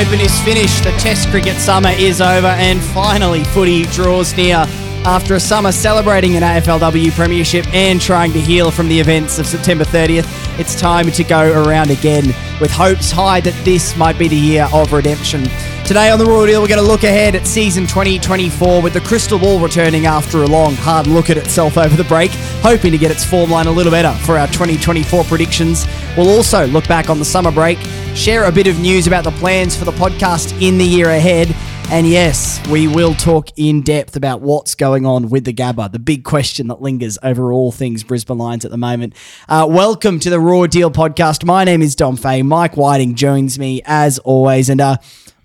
Open is finished. The Test cricket summer is over, and finally, footy draws near. After a summer celebrating an AFLW Premiership and trying to heal from the events of September 30th, it's time to go around again with hopes high that this might be the year of redemption. Today on the Roar Deal, we're going to look ahead at season 2024 with the crystal ball returning after a long, hard look at itself over the break, hoping to get its form line a little better for our 2024 predictions. We'll also look back on the summer break, share a bit of news about the plans for the podcast in the year ahead. And yes, we will talk in depth about what's going on with the Gabba, the big question that lingers over all things Brisbane Lions at the moment. Uh, welcome to the Roar Deal podcast. My name is Dom Fay. Mike Whiting joins me as always. And uh,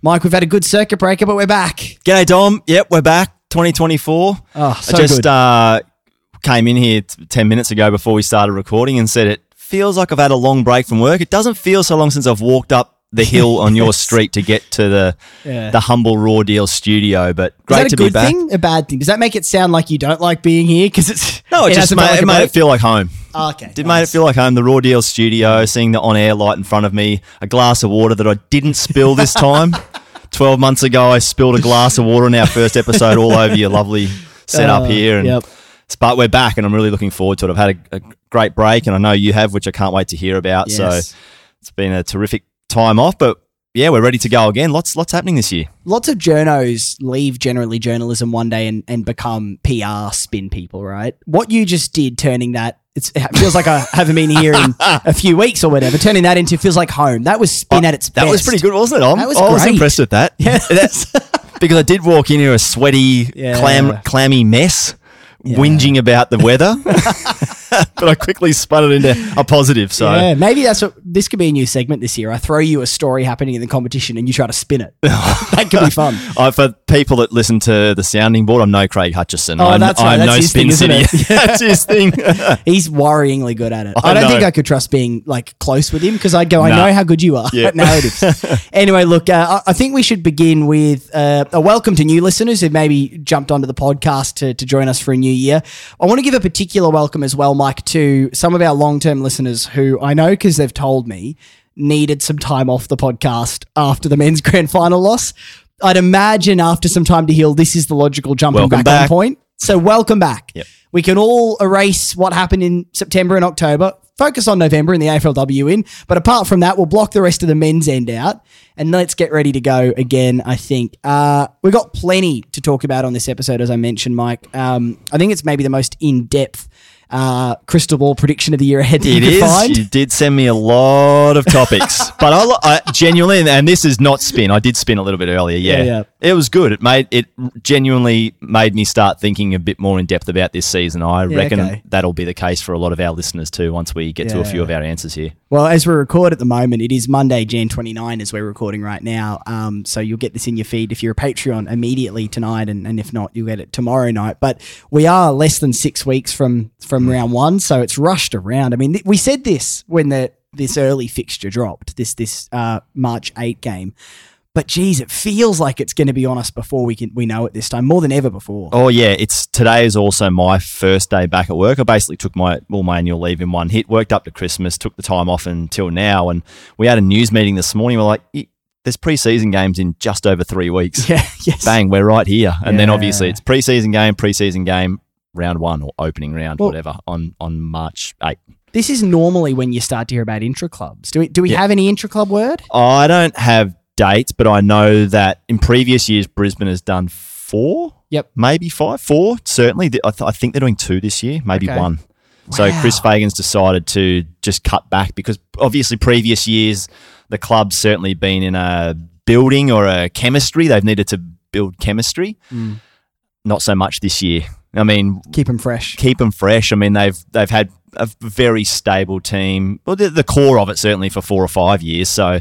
Mike, we've had a good circuit breaker, but we're back. G'day, Dom. Yep, we're back. 2024. Oh, so I just good. Uh, came in here t- 10 minutes ago before we started recording and said it feels like I've had a long break from work. It doesn't feel so long since I've walked up the hill on your street to get to the Yeah. the humble Roar Deal studio. But Is great that a to good be back. thing? A bad thing? Does that make it sound like you don't like being here? Because it's No, it, just made, like it made it feel like home. Oh, okay, Did made it feel like home. The Roar Deal studio, seeing the on air light in front of me, a glass of water that I didn't spill this time. Twelve months ago, I spilled a glass of water in our first episode all over your lovely setup Uh, here. And yep. but we're back, and I'm really looking forward to it. I've had a, a great break, and I know you have, which I can't wait to hear about. Yes. So it's been a terrific time off, but yeah, we're ready to go again. Lots, lots happening this year. lots of journos leave generally journalism one day and, and become PR spin people, right? What you just did, turning that it's, it feels like I haven't been here in a few weeks or whatever. Turning that into feels like home. That was spin oh, at its That best. That was pretty good, wasn't it? I'm, That was oh, I was impressed with that. Yeah. That's because I did walk in here a sweaty, Yeah. clam, clammy mess, whinging about the weather. but I quickly spun it into a positive. So Yeah, maybe that's what this could be a new segment this year. I throw you a story happening in the competition and you try to spin it. that could be fun. Uh, for people that listen to the sounding board, I'm no Craig Hutchison. Oh, I'm, that's right. I'm That's no his Spin thing, City. that's his thing. He's worryingly good at it. I, I don't know. think I could trust being like close with him because I'd go, I Nah. know how good you are Yeah. at narratives. anyway, look, uh, I I think we should begin with uh, a welcome to new listeners who maybe jumped onto the podcast to, to join us for a new year. I want to give a particular welcome as well, Mike, to some of our long term listeners who I know because they've told me needed some time off the podcast after the men's grand final loss. I'd imagine after some time to heal, this is the logical jumping Welcome back, on back. point. So welcome back. Yep. We can all erase what happened in September and October, focus on November and the AFLW in. But apart from that, we'll block the rest of the men's end out and let's get ready to go again, I think. Uh, we've got plenty to talk about on this episode, as I mentioned, Mike. Um, I think it's maybe the most in depth uh, crystal ball prediction of the year ahead It you is. find. You did send me a lot of topics, but I, I genuinely, and this is not spin. I did spin a little bit earlier. Yeah, Yeah, yeah. It was good. It made it genuinely made me start thinking a bit more in depth about this season. I Yeah, reckon okay. that'll be the case for a lot of our listeners too. Once we get to a few of our answers here. Well, as we record at the moment, it is Monday, Jan 29, as we're recording right now. Um, so you'll get this in your feed if you're a Patreon immediately tonight, and, and if not, you'll get it tomorrow night. But we are less than six weeks from from round one, so it's rushed around. I mean, th- we said this when the this early fixture dropped, this this uh, March 8 game. But geez, it feels like it's going to be on us before we can we know it this time, more than ever before. Oh yeah, it's today is also my first day back at work. I basically took my all my annual leave in one hit, worked up to Christmas, took the time off until now, and we had a news meeting this morning. We're like, there's preseason games in just over three weeks. Yeah, yes. Bang, we're right here. And then obviously it's preseason game, preseason game, round one or opening round, Well- whatever, on on March 8th. This is normally when you start to hear about intra clubs. Do we do we Yeah. have any intra club word? I don't have dates, but I know that in previous years Brisbane has done four, Yep. maybe five, four certainly. I, th- I think they're doing two this year, maybe Okay. one. So Wow. Chris Fagan's decided to just cut back because obviously previous years the club's certainly been in a building or a chemistry. They've needed to build chemistry. Mm. Not so much this year. I mean, Keep them fresh. keep them fresh. I mean, they've they've had a very stable team. Well, the, the core of it certainly for four or five years. So,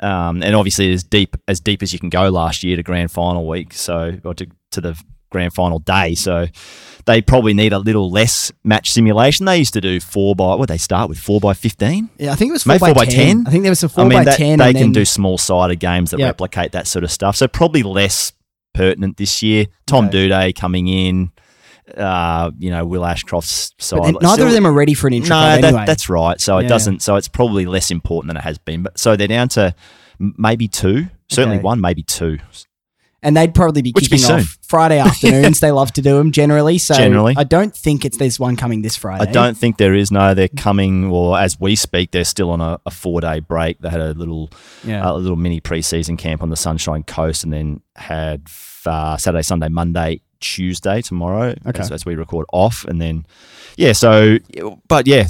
um, and obviously as deep as deep as you can go last year to grand final week. So, or to to the grand final day. So, they probably need a little less match simulation. They used to do four by what they start with four by fifteen. Yeah, I think it was four, Maybe by, four by 10. 10? I think there was a four I mean, by that, ten. they can do small sided games that Yep. replicate that sort of stuff. So probably less pertinent this year. Tom Okay. Doedee coming in. Uh, you know, Will Ashcroft's side. Then neither Still- of them are ready for an intra no, that, anyway. that's right. So Yeah. it doesn't. So it's probably less important than it has been. But so they're down to maybe two. Certainly Okay. one, maybe two. and they'd probably be Which kicking be off. Friday afternoons. they love to do them generally. So Generally. I don't think it's there's one coming this Friday. I don't think there is. No, they're coming, or as we speak, they're still on a, a four day break. They had a little, Yeah. a little mini preseason camp on the Sunshine Coast, and then had uh, Saturday, Sunday, Monday, Tuesday, tomorrow, Okay. as, as we record off, and then yeah. So, but yeah,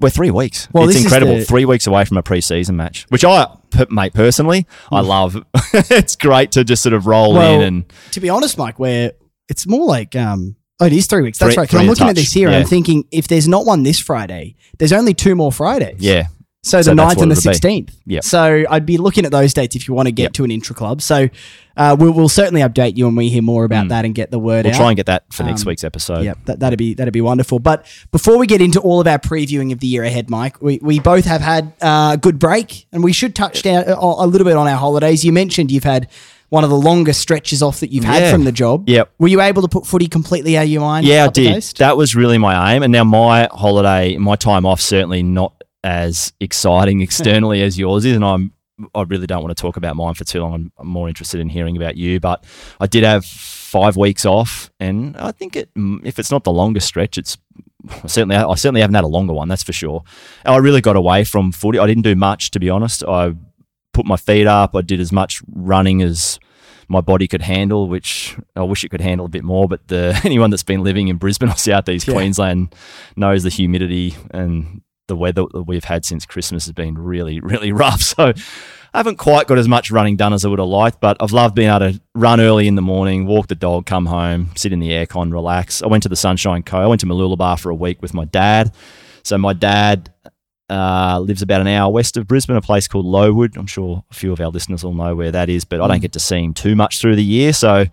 we're three weeks. Well, it's incredible. the- three weeks away from a preseason match, which I, mate, personally, I love. it's great to just sort of roll. Well, in and to be honest, Mike, where it's more like um oh it is three weeks. That's Three- right. I'm looking at this here and yeah. I'm thinking if there's not one this Friday, there's only two more Fridays. yeah, So the So that's 9th and the what it'll be. 16th. Yep. So I'd be looking at those dates if you want to get Yep. to an intra club. So uh, we'll, we'll certainly update you when we hear more about Mm. that and get the word we'll out. try and get that for next Um, week's episode. Yep, that, that'd be that'd be wonderful. But before we get into all of our previewing of the year ahead, Mike, we, we both have had uh, a good break, and we should touch down a, a little bit on our holidays. You mentioned you've had one of the longest stretches off that you've had Yeah. from the job. Yep. Were you able to put footy completely out of your mind? Yeah, I did. coast? That was really my aim. And now my holiday, my time off, certainly not as exciting externally as yours is. And I'm, I really don't want to talk about mine for too long. I'm, I'm more interested in hearing about you. But I did have five weeks off, and I think it, if it's not the longest stretch, it's certainly I certainly haven't had a longer one. That's for sure. And I really got away from footy. I didn't do much, to be honest. I put my feet up. I did as much running as my body could handle, which I wish it could handle a bit more. But the anyone that's been living in Brisbane or southeast Yeah. Queensland knows the humidity and the weather that we've had since Christmas has been really, really rough. So I haven't quite got as much running done as I would have liked, but I've loved being able to run early in the morning, walk the dog, come home, sit in the aircon, relax. I went to the Sunshine Co. I went to Mooloolaba for a week with my dad. So my dad uh, lives about an hour west of Brisbane, a place called Lowood. I'm sure a few of our listeners will know where that is, but I don't get to see him too much through the year. So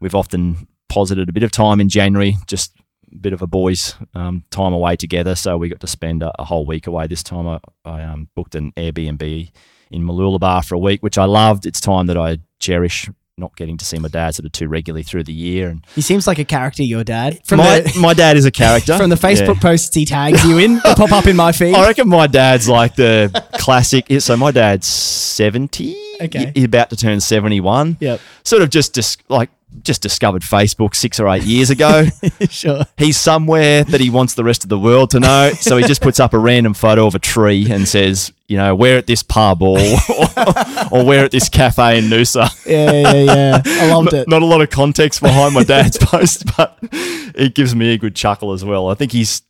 we've often posited a bit of time in January, just bit of a boys' um, time away together. So we got to spend a, a whole week away. This time I, I um, booked an Airbnb in Mooloolaba for a week, which I loved. It's time that I cherish. Not getting to see my dad sort of too regularly through the year, and He seems like a character, your dad. From my, the my dad is a character from the Facebook Yeah. posts he tags you in, they pop up in my feed. I reckon my dad's like the classic. So my dad's seventy. Okay. he's about to turn seventy-one. Yep. Sort of just dis- like just discovered Facebook six or eight years ago. sure. he's somewhere that he wants the rest of the world to know, so he just puts up a random photo of a tree and says, you know, we're at this pub or or we're at this cafe in Noosa. Yeah, yeah, yeah. I loved it. Not a lot of context behind my dad's post, but it gives me a good chuckle as well. I think he's,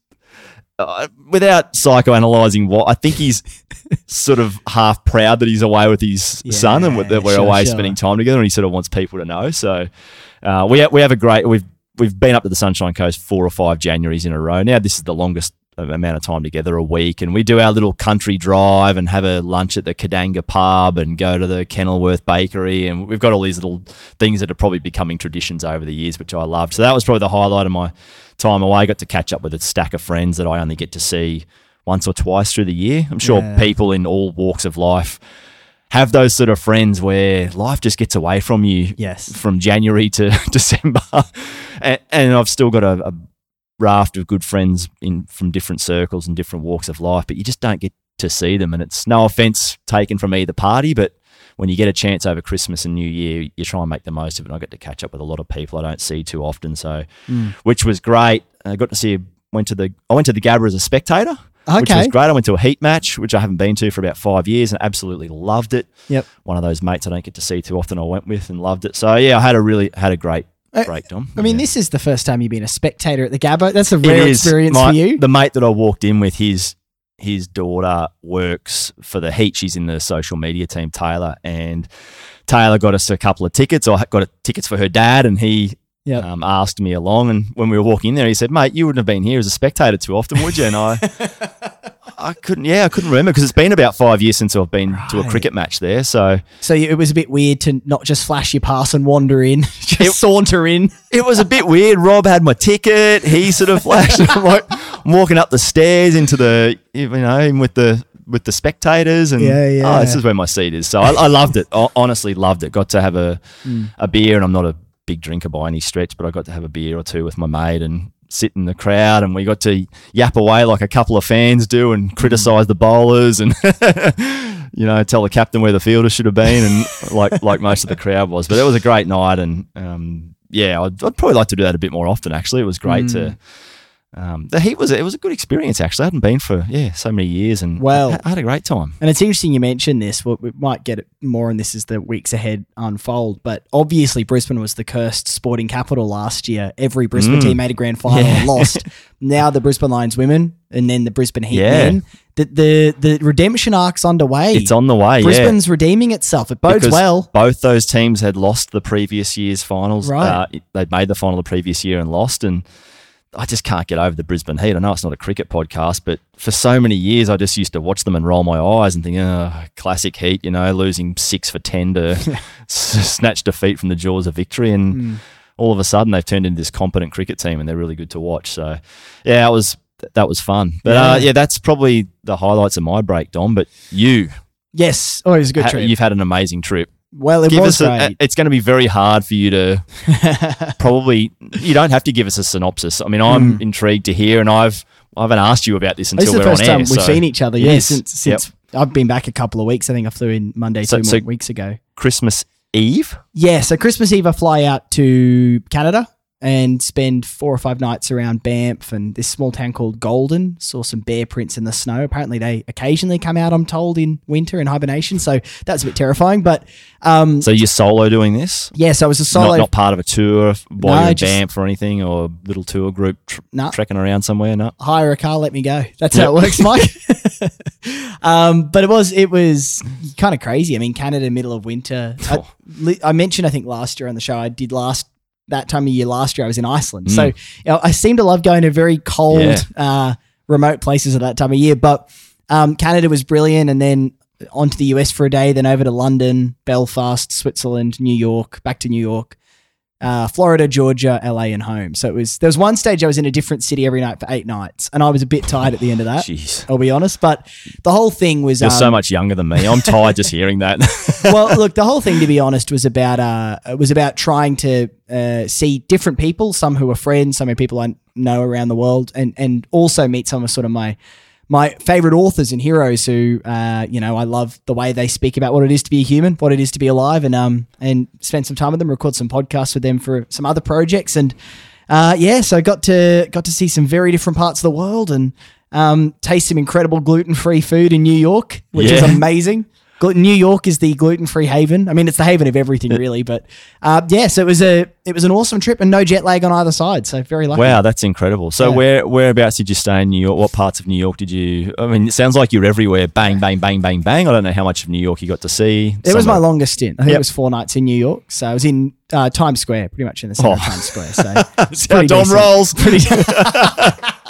uh, without psychoanalyzing what, I think he's sort of half proud that he's away with his son and that we're sure, away sure. spending time together, and he sort of wants people to know. So uh, we ha- we have a great we've we've been up to the Sunshine Coast four or five Januaries in a row. Now this is the longest amount of time together a week, and we do our little country drive and have a lunch at the Kandanga pub and go to the Kenilworth Bakery, and we've got all these little things that are probably becoming traditions over the years, which I loved. So that was probably the highlight of my time away. I got to catch up with a stack of friends that I only get to see once or twice through the year. I'm sure Yeah. people in all walks of life have those sort of friends where life just gets away from you Yes. from January to December, and, and I've still got a, a raft of good friends in from different circles and different walks of life, but you just don't get to see them. And it's no offense taken from either party, but when you get a chance over Christmas and New Year, you try and make the most of it. And I get to catch up with a lot of people I don't see too often, so hmm. which was great. I got to see. Went to the I went to the Gabba as a spectator, which was great. I went to a heat match, which I haven't been to for about five years, and absolutely loved it Yep. one of those mates I don't get to see too often. I went with and loved it. So yeah, I had a really had a great Uh, break, I mean, Yeah. this is the first time you've been a spectator at the Gabba. That's a rare experience My- for you. The mate that I walked in with, his his daughter works for the Heat. She's in the social media team, Taylor, and Taylor got us a couple of tickets. I got tickets for her dad, and he. Yep. Um, asked me along, and when we were walking in there, he said, "Mate, you wouldn't have been here as a spectator too often, would you?" And I, I couldn't, yeah, I couldn't remember because it's been about five years since I've been to a cricket match there. So So it was a bit weird to not just flash your pass and wander in, just saunter in. it was a bit weird. Rob had my ticket. He sort of flashed. I'm like, I'm walking up the stairs into the, you know, with the with the spectators, and Yeah, yeah. oh, this is where my seat is. So I, I loved it. I honestly loved it. Got to have a Mm. a beer, and I'm not a big drinker by any stretch, but I got to have a beer or two with my mate and sit in the crowd, and we got to yap away like a couple of fans do, and criticise the bowlers, and you know, tell the captain where the fielder should have been, and like like most of the crowd was. But it was a great night, and um, yeah, I'd, I'd, probably like to do that a bit more often. Actually, it was great mm. to um, the heat was it was a good experience actually. I hadn't been for yeah so many years and well, I had a great time. And it's interesting you mentioned this. we might get it more on this as the weeks ahead unfold. But obviously Brisbane was the cursed sporting capital last year. Every Brisbane mm. team made a grand final yeah. and lost. now the Brisbane Lions women and then the Brisbane Heat yeah. men. The, the the redemption arc's underway. It's on the way. Brisbane's yeah. redeeming itself. It bodes because well. Both those teams had lost the previous year's finals. Right. Uh, they'd made the final the previous year and lost and I just can't get over the Brisbane Heat. I know it's not a cricket podcast, but for so many years, I just used to watch them and roll my eyes and think, oh, classic Heat, you know, losing six for 10 to snatch defeat from the jaws of victory. And mm. all of a sudden, they've turned into this competent cricket team and they're really good to watch. So, yeah, it was that was fun. But yeah, uh, yeah that's probably the highlights of my break, Dom. But you. Yes. Oh, it was a good ha- trip. You've had an amazing trip. Well, it give was a, it's going to be very hard for you to probably. You don't have to give us a synopsis. I mean, I'm mm. intrigued to hear, and I've I haven't asked you about this until this is we're the first on time air, we've so seen each other. Yeah, since since yep. I've been back a couple of weeks. I think I flew in Monday so, two so weeks ago. Christmas Eve. Yeah, so Christmas Eve I fly out to Canada and spend four or five nights around Banff and this small town called Golden. Saw some bear prints in the snow. Apparently, they occasionally come out. I'm told in winter in hibernation, so that's a bit terrifying. But um, so you're solo doing this? Yes, yeah, so I was a solo, not, not, part of a tour while no, you're just, Banff or anything, or little tour group tr- nah. trekking around somewhere. No, hire a car, let me go. That's yep. how it works, Mike. um, but it was it was kind of crazy. I mean, Canada, middle of winter. I, I mentioned I think last year on the show I did last that time of year last year, I was in Iceland. Mm. So you know, I seem to love going to very cold, yeah. uh, remote places at that time of year. But um, Canada was brilliant, and then on to the US for a day, then over to London, Belfast, Switzerland, New York, back to New York, uh, Florida, Georgia, LA, and home. So it was there was one stage I was in a different city every night for eight nights, and I was a bit tired at the end of that. Jeez. I'll be honest, but the whole thing was. You're um, so much younger than me. I'm tired just hearing that. well, look, the whole thing, to be honest, was about uh, was about trying to uh, see different people, some who are friends, some are people I know around the world, and and also meet some of sort of my my favorite authors and heroes who, uh, you know, I love the way they speak about what it is to be a human, what it is to be alive, and um, and spend some time with them, record some podcasts with them for some other projects, and uh, yeah, so got to got to see some very different parts of the world and um, taste some incredible gluten free food in New York, which yeah. is amazing. New York is the gluten free haven. I mean, it's the haven of everything, really. But uh, yeah, so it was a it was an awesome trip and no jet lag on either side. So very lucky. Wow, that's incredible. So yeah. where whereabouts did you stay in New York? What parts of New York did you? I mean, it sounds like you're everywhere. Bang, bang, bang, bang, bang. I don't know how much of New York you got to see. It was my longest stint. I think yep. it was four nights in New York. So I was in uh, Times Square, pretty much in the center oh. of Times Square. So pretty Dom rolls. Pretty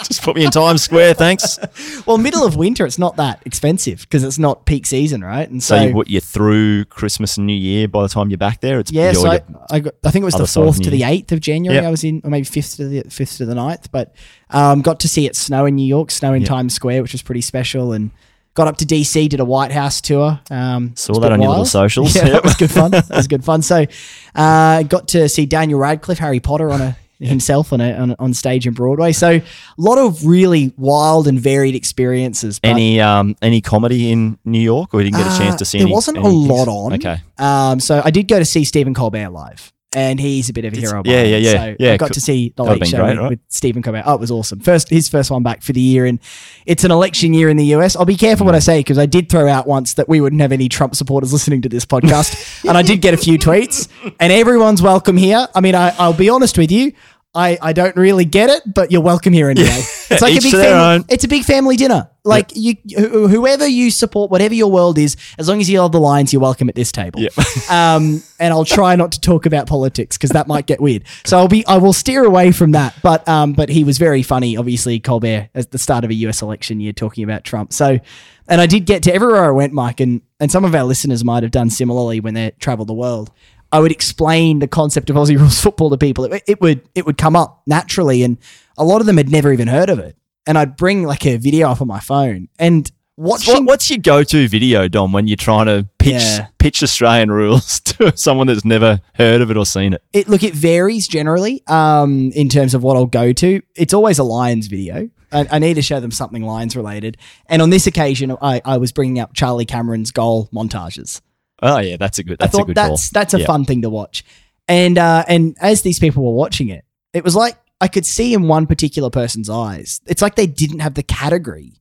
Just put me in Times Square, thanks. well, middle of winter, it's not that expensive because it's not peak season, right? And so, so you, what, you're through Christmas and New Year by the time you're back there. It's yeah. So I, I, got, I, think it was the fourth to the eighth of January. Yep. I was in, or maybe fifth to the fifth to the 9th, but um, got to see it snow in New York, snow in yep. Times Square, which was pretty special, and got up to DC, did a White House tour. Um, Saw that on wild. your little socials. Yeah, yep. that was good fun. that was good fun. So, uh, got to see Daniel Radcliffe, Harry Potter, on a himself on, a, on, on stage in Broadway. So a lot of really wild and varied experiences. any um any comedy in New York, or you didn't get a chance to see? Uh, there any, wasn't any a lot on. Okay. Um, so I did go to see Stephen Colbert live and he's a bit of a hero. Yeah, yeah, yeah. So yeah, I got to see the Late Show great, right? with Stephen Colbert. Oh, it was awesome. First, his first one back for the year, and it's an election year in the US. I'll be careful mm. what I say because I did throw out once that we wouldn't have any Trump supporters listening to this podcast, and I did get a few tweets. And everyone's welcome here. I mean, I, I'll be honest with you. I, I don't really get it, but you're welcome here anyway. Yeah. It's like a big family, it's a big family dinner. Like yep. you, whoever you support, whatever your world is, as long as you love the Lions, you're welcome at this table. Yep. um, and I'll try not to talk about politics because that might get weird. So I'll be, I will steer away from that. But, um, but he was very funny. Obviously, Colbert at the start of a U.S. election year talking about Trump. So, and I did get to everywhere I went, Mike, and and some of our listeners might have done similarly when they travel the world. I would explain the concept of Aussie rules football to people, it, it would it would come up naturally, and a lot of them had never even heard of it. And I'd bring like a video up on my phone, and watching. What, what's your go-to video, Dom, when you're trying to pitch Yeah. pitch Australian rules to someone that's never heard of it or seen it? It look, it varies generally um, in terms of what I'll go to. It's always a Lions video. I, I need to show them something Lions related. And on this occasion, I, I was bringing up Charlie Cameron's goal montages. Oh yeah, that's a good. I That's a thought good that's call. that's a Yeah. fun thing to watch. And uh, and as these people were watching it, it was like I could see in one particular person's eyes. It's like they didn't have the category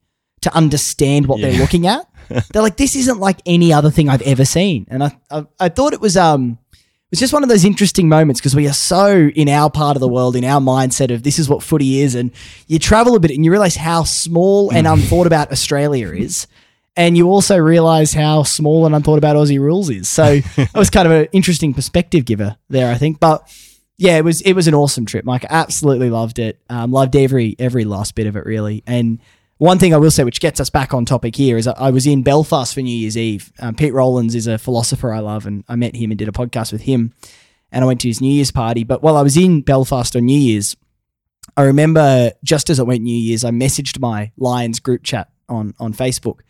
to understand what they're looking at. they're like, this isn't like any other thing I've ever seen. And I I, I thought it was um it was just one of those interesting moments because we are so in our part of the world, in our mindset of this is what footy is, and you travel a bit and you realize how small and unthought about Australia is. And you also realize how small and unthought about Aussie rules is. So that was kind of an interesting perspective giver there, I think. But yeah, it was it was an awesome trip, Mike. I absolutely loved it. Um, loved every every last bit of it, really. And one thing I will say, which gets us back on topic here, is I I was in Belfast for New Year's Eve. Um, Pete Rollins is a philosopher I love, and I met him and did a podcast with him. And I went to his New Year's party. But while I was in Belfast on New Year's, I remember just as it went New Year's, I messaged my Lions group chat on on Facebook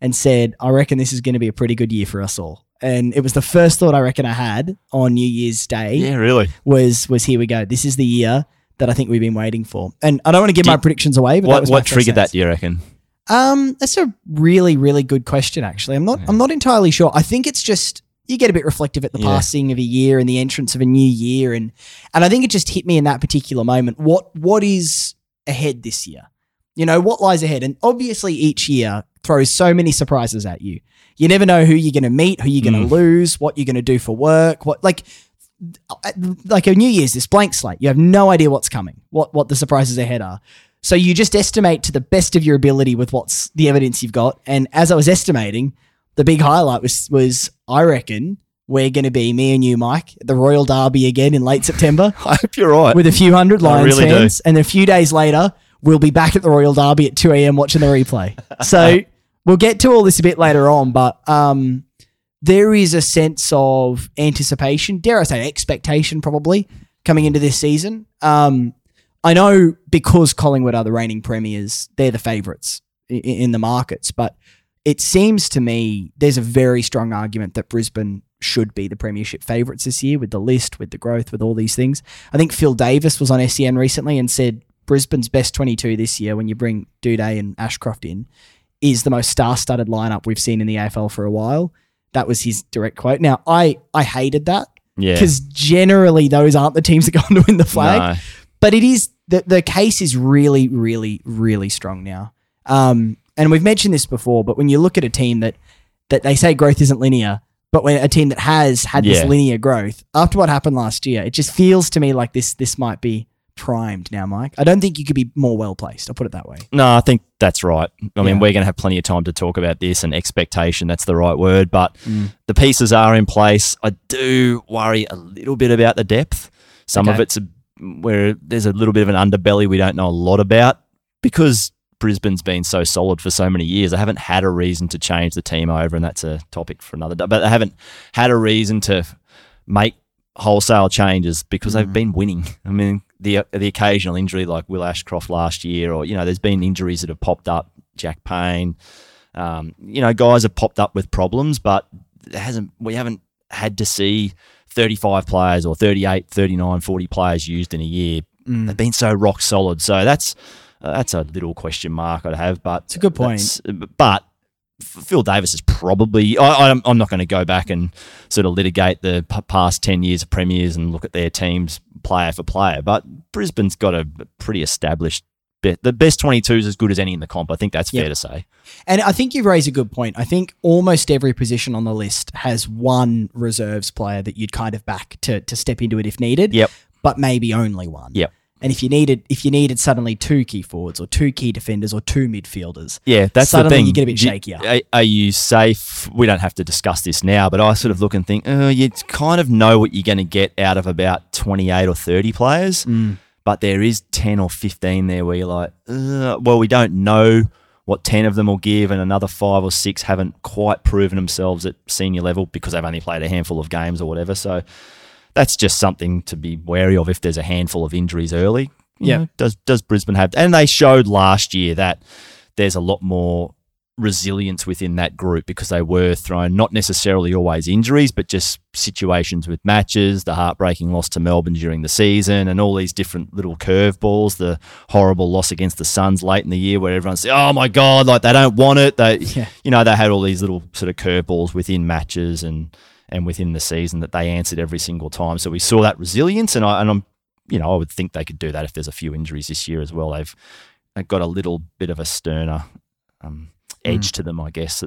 and said, "I reckon this is going to be a pretty good year for us all." And it was the first thought I reckon I had on New Year's Day Yeah, really. was was here we go. This is the year that I think we've been waiting for. And I don't want to give my predictions away, but that What what triggered that? Do you reckon? Um, that's a really really good question. Actually, I'm not I'm not entirely sure. I think it's just you get a bit reflective at the Yeah. passing of a year and the entrance of a new year, and and I think it just hit me in that particular moment. What what is ahead this year? You know what lies ahead, and obviously each year throws so many surprises at you. You never know who you're going to meet, who you're going to Mm. lose, what you're going to do for work, what like like a New Year's this blank slate. You have no idea what's coming, what what the surprises ahead are. So you just estimate to the best of your ability with what's the evidence you've got. And as I was estimating, the big highlight was was I reckon we're going to be me and you, Mike, at the Royal Derby again in late September I hope you're right. with a few hundred Lions really do. and a few days later we'll be back at the Royal Derby at two a.m. watching the replay. So we'll get to all this a bit later on, but um, there is a sense of anticipation, dare I say, expectation, probably coming into this season. Um, I know because Collingwood are the reigning premiers, they're the favourites i- i- in the markets, but it seems to me there's a very strong argument that Brisbane should be the premiership favourites this year with the list, with the growth, with all these things. I think Phil Davis was on SEN recently and said Brisbane's best 22 this year, when you bring Doedee and Ashcroft in, is the most star-studded lineup we've seen in the AFL for a while. That was his direct quote. Now, I I hated that yeah. because generally those aren't the teams that go on to win the flag No. but it is the the case is really, really, really strong now. Um, and we've mentioned this before, but when you look at a team that that they say growth isn't linear, but when a team that has had this linear growth after what happened last year, it just feels to me like this this might be primed now, Mike. I don't think you could be more well placed. I'll put it that way. No, I think that's right. I mean, we're going to have plenty of time to talk about this and expectation. That's the right word. But Mm. the pieces are in place. I do worry a little bit about the depth. Some of it's a, where there's a little bit of an underbelly we don't know a lot about because Brisbane's been so solid for so many years. I haven't had a reason to change the team over, and that's a topic for another day. But I haven't had a reason to make wholesale changes because they've been winning. I mean, the the occasional injury like Will Ashcroft last year, or you know, there's been injuries that have popped up. Jack Payne, um, you know, guys have popped up with problems, but hasn't. We haven't had to see 35 players or 38, 39, 40 players used in a year. Mm. They've been so rock solid. So that's uh, that's a little question mark I'd have. But It's a good point. But F- Phil Davis is probably. I, I'm, I'm not going to go back and sort of litigate the p- past ten years of premiers and look at their teams player for player. But Brisbane's got a pretty established. Be- the best 22 is as good as any in the comp. I think that's Yep. fair to say. And I think you've raised a good point. I think almost every position on the list has one reserves player that you'd kind of back to to step into it if needed. Yep. But maybe only one. Yep. And if you needed if you needed suddenly two key forwards or two key defenders or two midfielders, Yeah, that's Suddenly the thing. you get a bit shakier. Are, are you safe? We don't have to discuss this now, but I sort of look and think, oh, you kind of know what you're going to get out of about 28 or 30 players, Mm. but there is 10 or 15 there where you're like, uh, well, we don't know what 10 of them will give, and another five or six haven't quite proven themselves at senior level because they've only played a handful of games or whatever. So that's just something to be wary of if there's a handful of injuries early. Yeah. does does Brisbane have? And they showed last year that there's a lot more resilience within that group because they were thrown not necessarily always injuries, but just situations with matches, the heartbreaking loss to Melbourne during the season, and all these different little curveballs. The horrible loss against the Suns late in the year, where everyone's oh my god, like they don't want it. They, Yeah. you know, they had all these little sort of curveballs within matches and and within the season that they answered every single time. So we saw that resilience, and I and I'm, you know, I would think they could do that if there's a few injuries this year as well. They've, they've got a little bit of a sterner um, edge to them, I guess,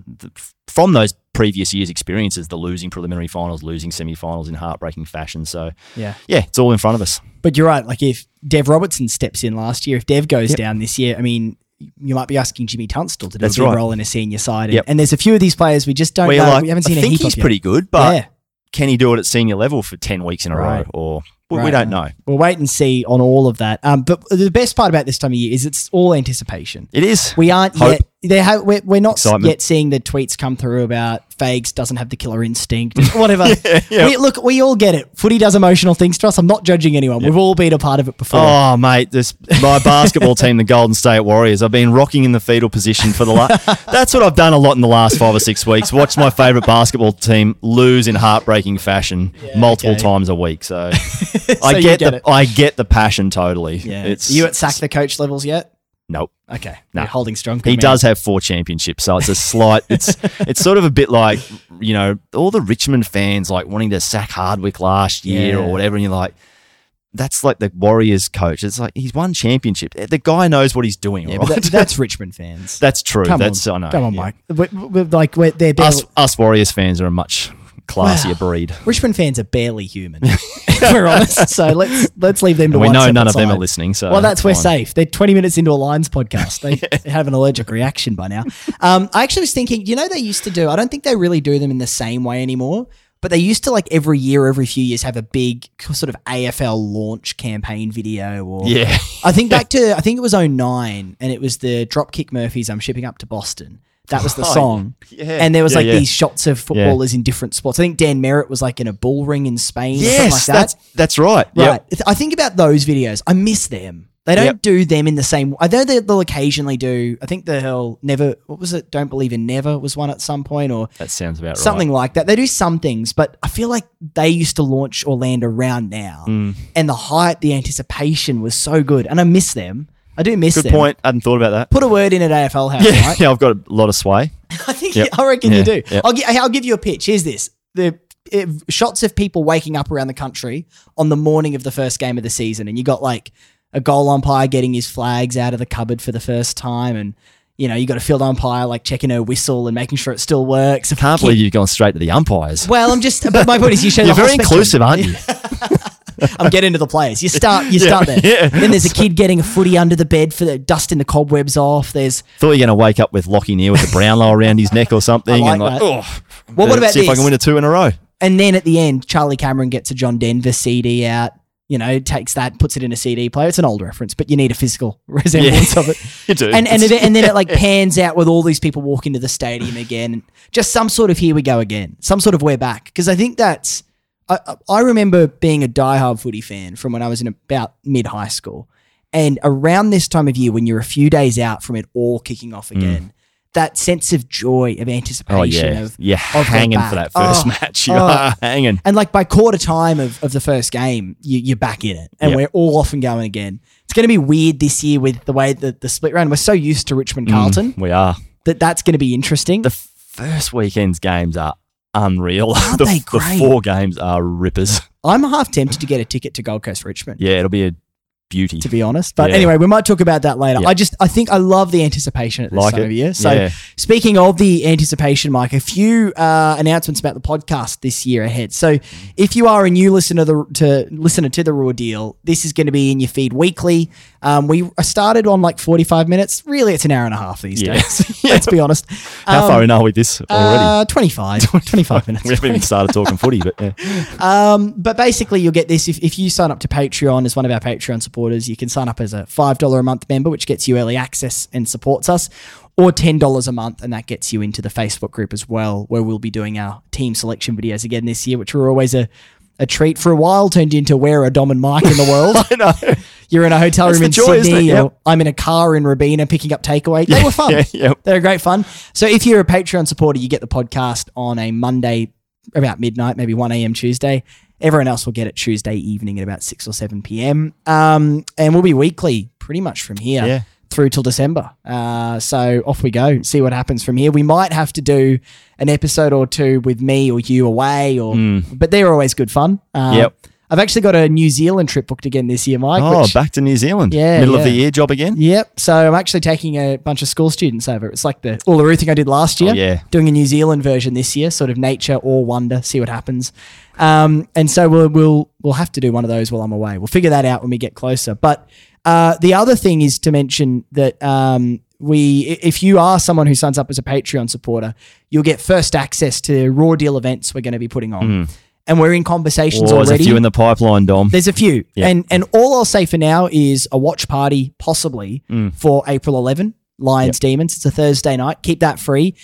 from those previous years' experiences, the losing preliminary finals, losing semi-finals in heartbreaking fashion. So Yeah. yeah, it's all in front of us. But you're right. Like if Dev Robertson steps in last year, if Dev goes Yep. down this year, I mean, you might be asking Jimmy Tunstall to do That's a right. role in a senior side. And, Yep. and there's a few of these players we just don't Where know. like, we haven't I seen a think he's yet. pretty good, but yeah. can he do it at senior level for ten weeks in a Right. row? Or we, we don't know. We'll wait and see on all of that. Um, but the best part about this time of year is it's all anticipation. It is. We aren't Hope. yet. They have. We're, we're not Excitement. yet seeing the tweets come through about Fags doesn't have the killer instinct, whatever. yeah. We, look, we all get it. Footy does emotional things to us. I'm not judging anyone. We've all been a part of it before. Oh, mate, this my basketball team, the Golden State Warriors. I've been rocking in the fetal position for the last. that's what I've done a lot in the last five or six weeks. Watch my favorite basketball team lose in heartbreaking fashion multiple okay. times a week. So, So I get, get the it. I get the passion totally. yeah. it's Are you at sack the coach levels yet? nope. Okay, No. You're holding strong. He does have four championships, so it's a slight. It's it's sort of a bit like you know all the Richmond fans like wanting to sack Hardwick last year Yeah. or whatever, and you're like, that's like the Warriors coach. It's like he's won championship. The guy knows what he's doing. Yeah, right? that, that's Richmond fans. that's true. Come that's on, I know. Come on, yeah. Mike. We, we, like we're, they're barely, Us us Warriors fans are a much classier Wow. breed. Richmond fans are barely human. if we're honest. So let's let's leave them to And we know none of them side. are listening. So Well, that's we're fine. safe. They're 20 minutes into a Lions podcast. They, they have an allergic reaction by now. Um, I actually was thinking, you know, they used to do, I don't think they really do them in the same way anymore, but they used to like every year, every few years have a big sort of AFL launch campaign video or. Yeah, I think back to, I think it was 09 and it was the Dropkick Murphys, I'm shipping up to Boston. That was the Oh, song. yeah. And there was Yeah, like yeah. these shots of footballers in different spots. I think Dan Merrett was like in a bull ring in Spain or something yes, like that. that's that's right. Right. I think about those videos. I miss them. They don't Yep. do them in the same. I know they, they'll occasionally do. I think the hell never. What was it? Don't believe in never was one at some point, or That sounds about right. something like that. They do some things, but I feel like they used to launch or land around now, Mm. and the hype, the anticipation was so good, and I miss them. I do miss it. Good them. point. I hadn't thought about that. Put a word in at AFL house, Yeah, right? yeah, I've got a lot of sway. I think Yep. I reckon you Yeah, do. I'll, gi- I'll give you a pitch. Here's this: the uh, shots of people waking up around the country on the morning of the first game of the season, and you got like a goal umpire getting his flags out of the cupboard for the first time, and you know you got a field umpire like checking her whistle and making sure it still works. I Can't believe you've gone straight to the umpires. Well, I'm just. But my point is, you show You're the whole very spectrum. inclusive, aren't you? I'm getting to the players. You start. You start there. yeah. Then there's a kid getting a footy under the bed for the dusting the cobwebs off. There's Thought you're going to wake up with Lachie Neale with a Brownlow around his neck or something, like and like, that. oh, Well, what about see if I can win a two in a row. And then at the end, Charlie Cameron gets a John Denver CD out. You know, takes that, puts it in a CD player. It's an old reference, but you need a physical resemblance of it. You do. And and, it, and then it like pans out with all these people walking to the stadium again. And just some sort of here we go again. Some sort of we're back. Because I think that's. I, I- remember being a diehard footy fan from when I was in about mid high school. And around this time of year, when you're a few days out from it all kicking off mm. again, that sense of joy, of anticipation, oh yeah, of of hanging for that first Oh, match. You oh. are hanging. and like by quarter time of, of the first game, you, you're back in it. And Yep. we're all off and going again. It's going to be weird this year with the way that the split round, we're so used to Richmond mm, Carlton We are. that that's going to be interesting. The first weekend's games are unreal. The, the four games are rippers. I'm half tempted to get a ticket to Gold Coast Richmond. Yeah, it'll be a beauty. To be honest, but Yeah. anyway, we might talk about that later. Yeah. I just, I think I love the anticipation at this Like time it. of year. So, Yeah. speaking of the anticipation, Mike, a few uh, announcements about the podcast this year ahead. So, if you are a new listener to, to listener to the Roar Deal, this is going to be in your feed weekly. Um, we started on like forty five minutes. Really, it's an hour and a half these days. Let's be honest. How Um, far in are we with this already? Uh, 25, 25 minutes. we haven't even started talking footy, but yeah. Um, but basically, you'll get this if, if you sign up to Patreon as one of our Patreon supporters. You can sign up as a five dollar a month member, which gets you early access and supports us, or ten dollars a month, and that gets you into the Facebook group as well, where we'll be doing our team selection videos again this year, which were always a a treat for a while. Turned into where are Dom and Mike in the world? I know. you're in a hotel room in joy. Sydney, Yep. I'm in a car in Robina picking up takeaway. They were fun. Yeah, yep. They're great fun. So if you're a Patreon supporter, you get the podcast on a Monday about midnight, maybe 1 a.m. Tuesday. Everyone else will get it Tuesday evening at about 6 or 7 p.m. Um, and we'll be weekly pretty much from here Yeah. through till December. Uh, so off we go, see what happens from here. We might have to do an episode or two with me or you away, or but they're always good fun. Uh. Yep. I've actually got a New Zealand trip booked again this year, Mike. Oh, which- back to New Zealand. Yeah, Middle of the year job again. Yep. So I'm actually taking a bunch of school students over. It's like the Uluru thing I did last year. Oh, yeah. Doing a New Zealand version this year, sort of nature or wonder, see what happens. Um, and so we'll we'll we'll have to do one of those while I'm away. We'll figure that out when we get closer. But uh, the other thing is to mention that um, we, if you are someone who signs up as a Patreon supporter, you'll get first access to roar deal events we're going to be putting on. And we're in conversations Or there's already. a few in the pipeline, Dom. There's a few, Yeah. and and all I'll say for now is a watch party, possibly Mm. for April 11, Lions Demons. It's a Thursday night. Keep that free.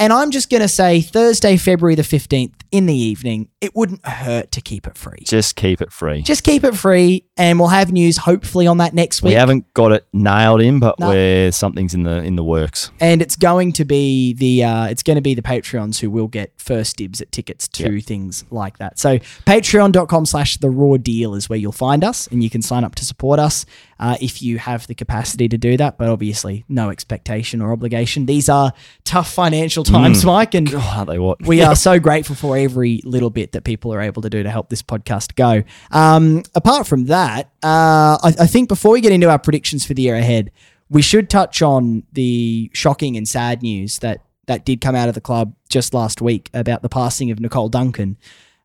And I'm just gonna say Thursday, February the 15th in the evening. It wouldn't hurt to keep it free. Just keep it free. Just keep it free, and we'll have news hopefully on that next week. we haven't got it nailed in, but No. we're something's in the in the works. and it's going to be the uh, it's going to be the Patreons who will get first dibs at tickets to things like that. So patreon.com slash the roar deal is where you'll find us and you can sign up to support us uh, if you have the capacity to do that. But obviously no expectation or obligation. These are tough financial times, Mike, and aren't they what? we are so grateful for every little bit that people are able to do to help this podcast go. Um, apart from that, uh, I, I think before we get into our predictions for the year ahead, we should touch on the shocking and sad news that that did come out of the club just last week about the passing of Nicole Duncan.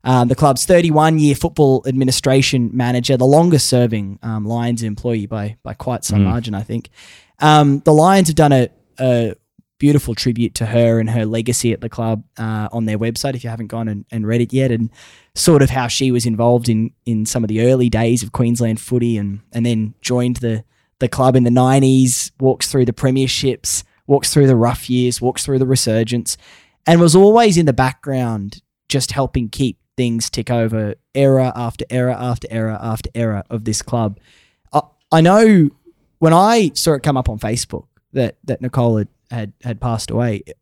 Um, the club's 31 year football administration manager, the longest serving um, Lions employee by by quite some margin, I think. Um, the Lions have done a, a beautiful tribute to her and her legacy at the club uh, on their website if you haven't gone and, and read it yet and sort of how she was involved in in some of the early days of Queensland footy and and then joined the the club in the 90s walks through the premierships walks through the rough years walks through the resurgence and was always in the background just helping keep things tick over era after era after era after era of this club. I, I know when I saw it come up on Facebook that that Nicole had had, had passed away, it,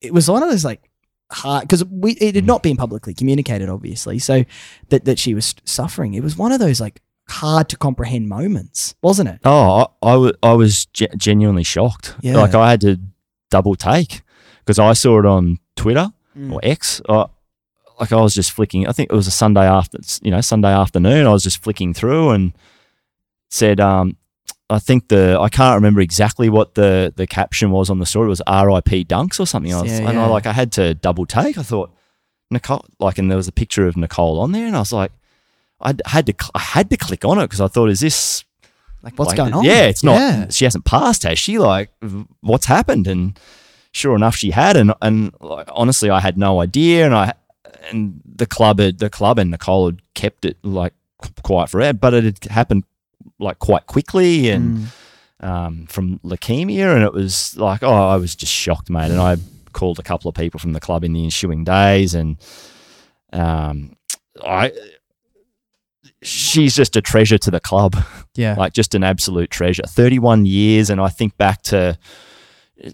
it was one of those like hard because we it had not been publicly communicated, obviously, so that that she was suffering. It was one of those like hard to comprehend moments, wasn't it? Oh, I, I, wa- I was ge- genuinely shocked. Yeah. Like I had to double take because I saw it on Twitter Mm. or X. I, like I was just flicking. I think it was a Sunday after, you know, Sunday afternoon. I was just flicking through and said, um, I think the I can't remember exactly what the the caption was on the story. It was R.I.P. Dunks or something. I was, Yeah, and yeah. I like I had to double take. I thought Nicole, like, and there was a picture of Nicole on there, and I was like, I had to I had to click on it because I thought, is this Like what's like, going on? Yeah, it's not. Yeah. She hasn't passed, has she? Like, what's happened? And sure enough, she had. And and like, honestly, I had no idea. And I and the club had the club and Nicole had kept it like qu- quiet forever, but it had happened like quite quickly and Mm. um, from leukemia, and it was like, oh, I was just shocked, mate. And I called a couple of people from the club in the ensuing days, and um, I. She's just a treasure to the club yeah, like just an absolute treasure. 31 years, and I think back to,